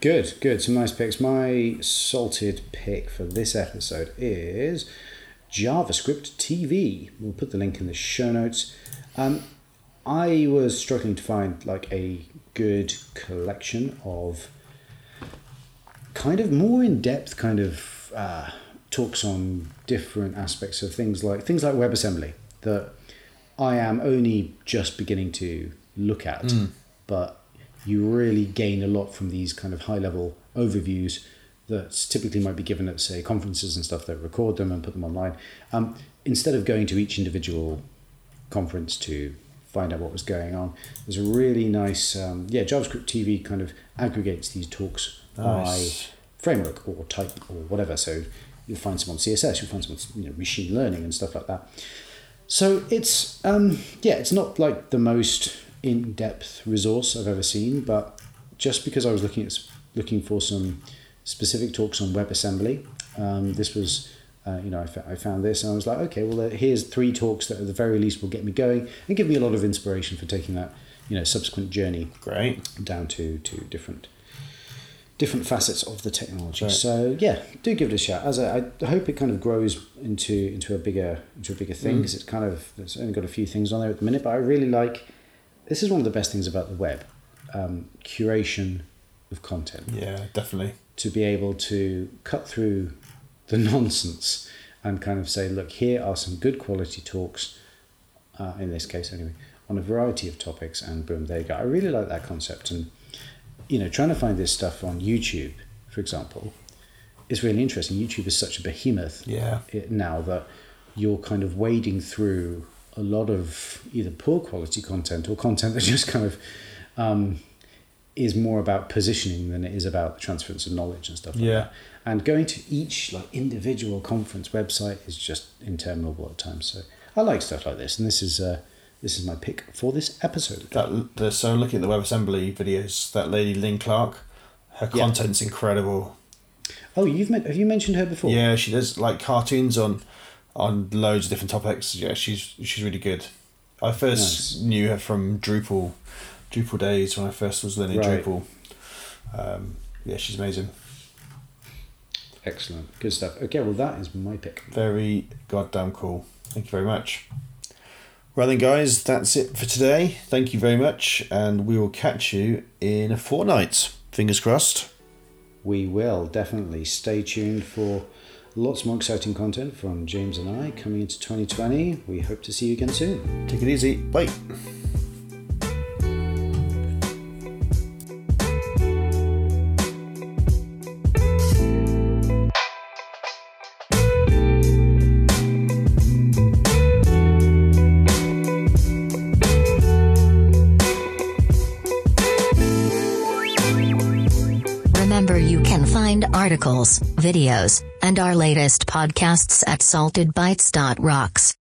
G: good, good. Some nice picks. My salted pick for this episode is JavaScript TV. We'll put the link in the show notes. Um, I was struggling to find like a good collection of kind of more in depth kind of uh, talks on different aspects of things like things like WebAssembly that I am only just beginning to look at, but you really gain a lot from these kind of high level overviews that typically might be given at say conferences and stuff that record them and put them online. Um, instead of going to each individual conference to find out what was going on, there's a really nice um, yeah JavaScript TV kind of aggregates these talks
H: Nice.
G: by framework or type or whatever. So you'll find some on CSS, you'll find some on you know, machine learning and stuff like that. So it's um, yeah, it's not like the most in-depth resource I've ever seen, but just because I was looking at looking for some specific talks on WebAssembly, um, this was uh, you know I, f- I found this and I was like, okay, well here's three talks that at the very least will get me going and give me a lot of inspiration for taking that you know subsequent journey
H: Great.
G: down to to different different facets of the technology.
H: Right.
G: So yeah, do give it a shot. As I, I hope it kind of grows into into a bigger into a bigger thing because it's kind of it's only got a few things on there at the minute, but I really like. This is one of the best things about the web, um, curation of content
H: Yeah, definitely.
G: to be able to cut through the nonsense and kind of say, look, here are some good quality talks, uh, in this case anyway, on a variety of topics, and boom, there you go. I really like that concept. And, you know, trying to find this stuff on YouTube, for example, is really interesting. YouTube is such a behemoth
H: Yeah.
G: now that you're kind of wading through a lot of either poor quality content or content that just kind of um, is more about positioning than it is about the transference of knowledge and stuff like
H: Yeah.
G: that. And going to each like individual conference website is just interminable at times. So I like stuff like this, and this is uh, this is my pick for this episode.
H: That the, so looking at the WebAssembly videos, that lady Lin Clark, her
G: Yeah.
H: content's incredible.
G: Oh, you've met, have you mentioned her before?
H: Yeah, she does like cartoons on on loads of different topics. Yeah, she's she's really good. I first
G: Nice.
H: knew her from Drupal, Drupal days when I first was learning
G: Right.
H: Drupal. Um, yeah, she's amazing.
G: Excellent, good stuff. Okay, well that is my pick.
H: Very goddamn cool. Thank you very much. Well then, guys, that's it for today. Thank you very much, and we will catch you in a fortnight. Fingers crossed.
G: we will definitely stay tuned for lots more exciting content from James and I coming into 2020. We hope to see you again soon.
H: Take it easy. Bye.
A: Remember you can find articles, videos, and our latest podcasts at saltedbytes.rocks.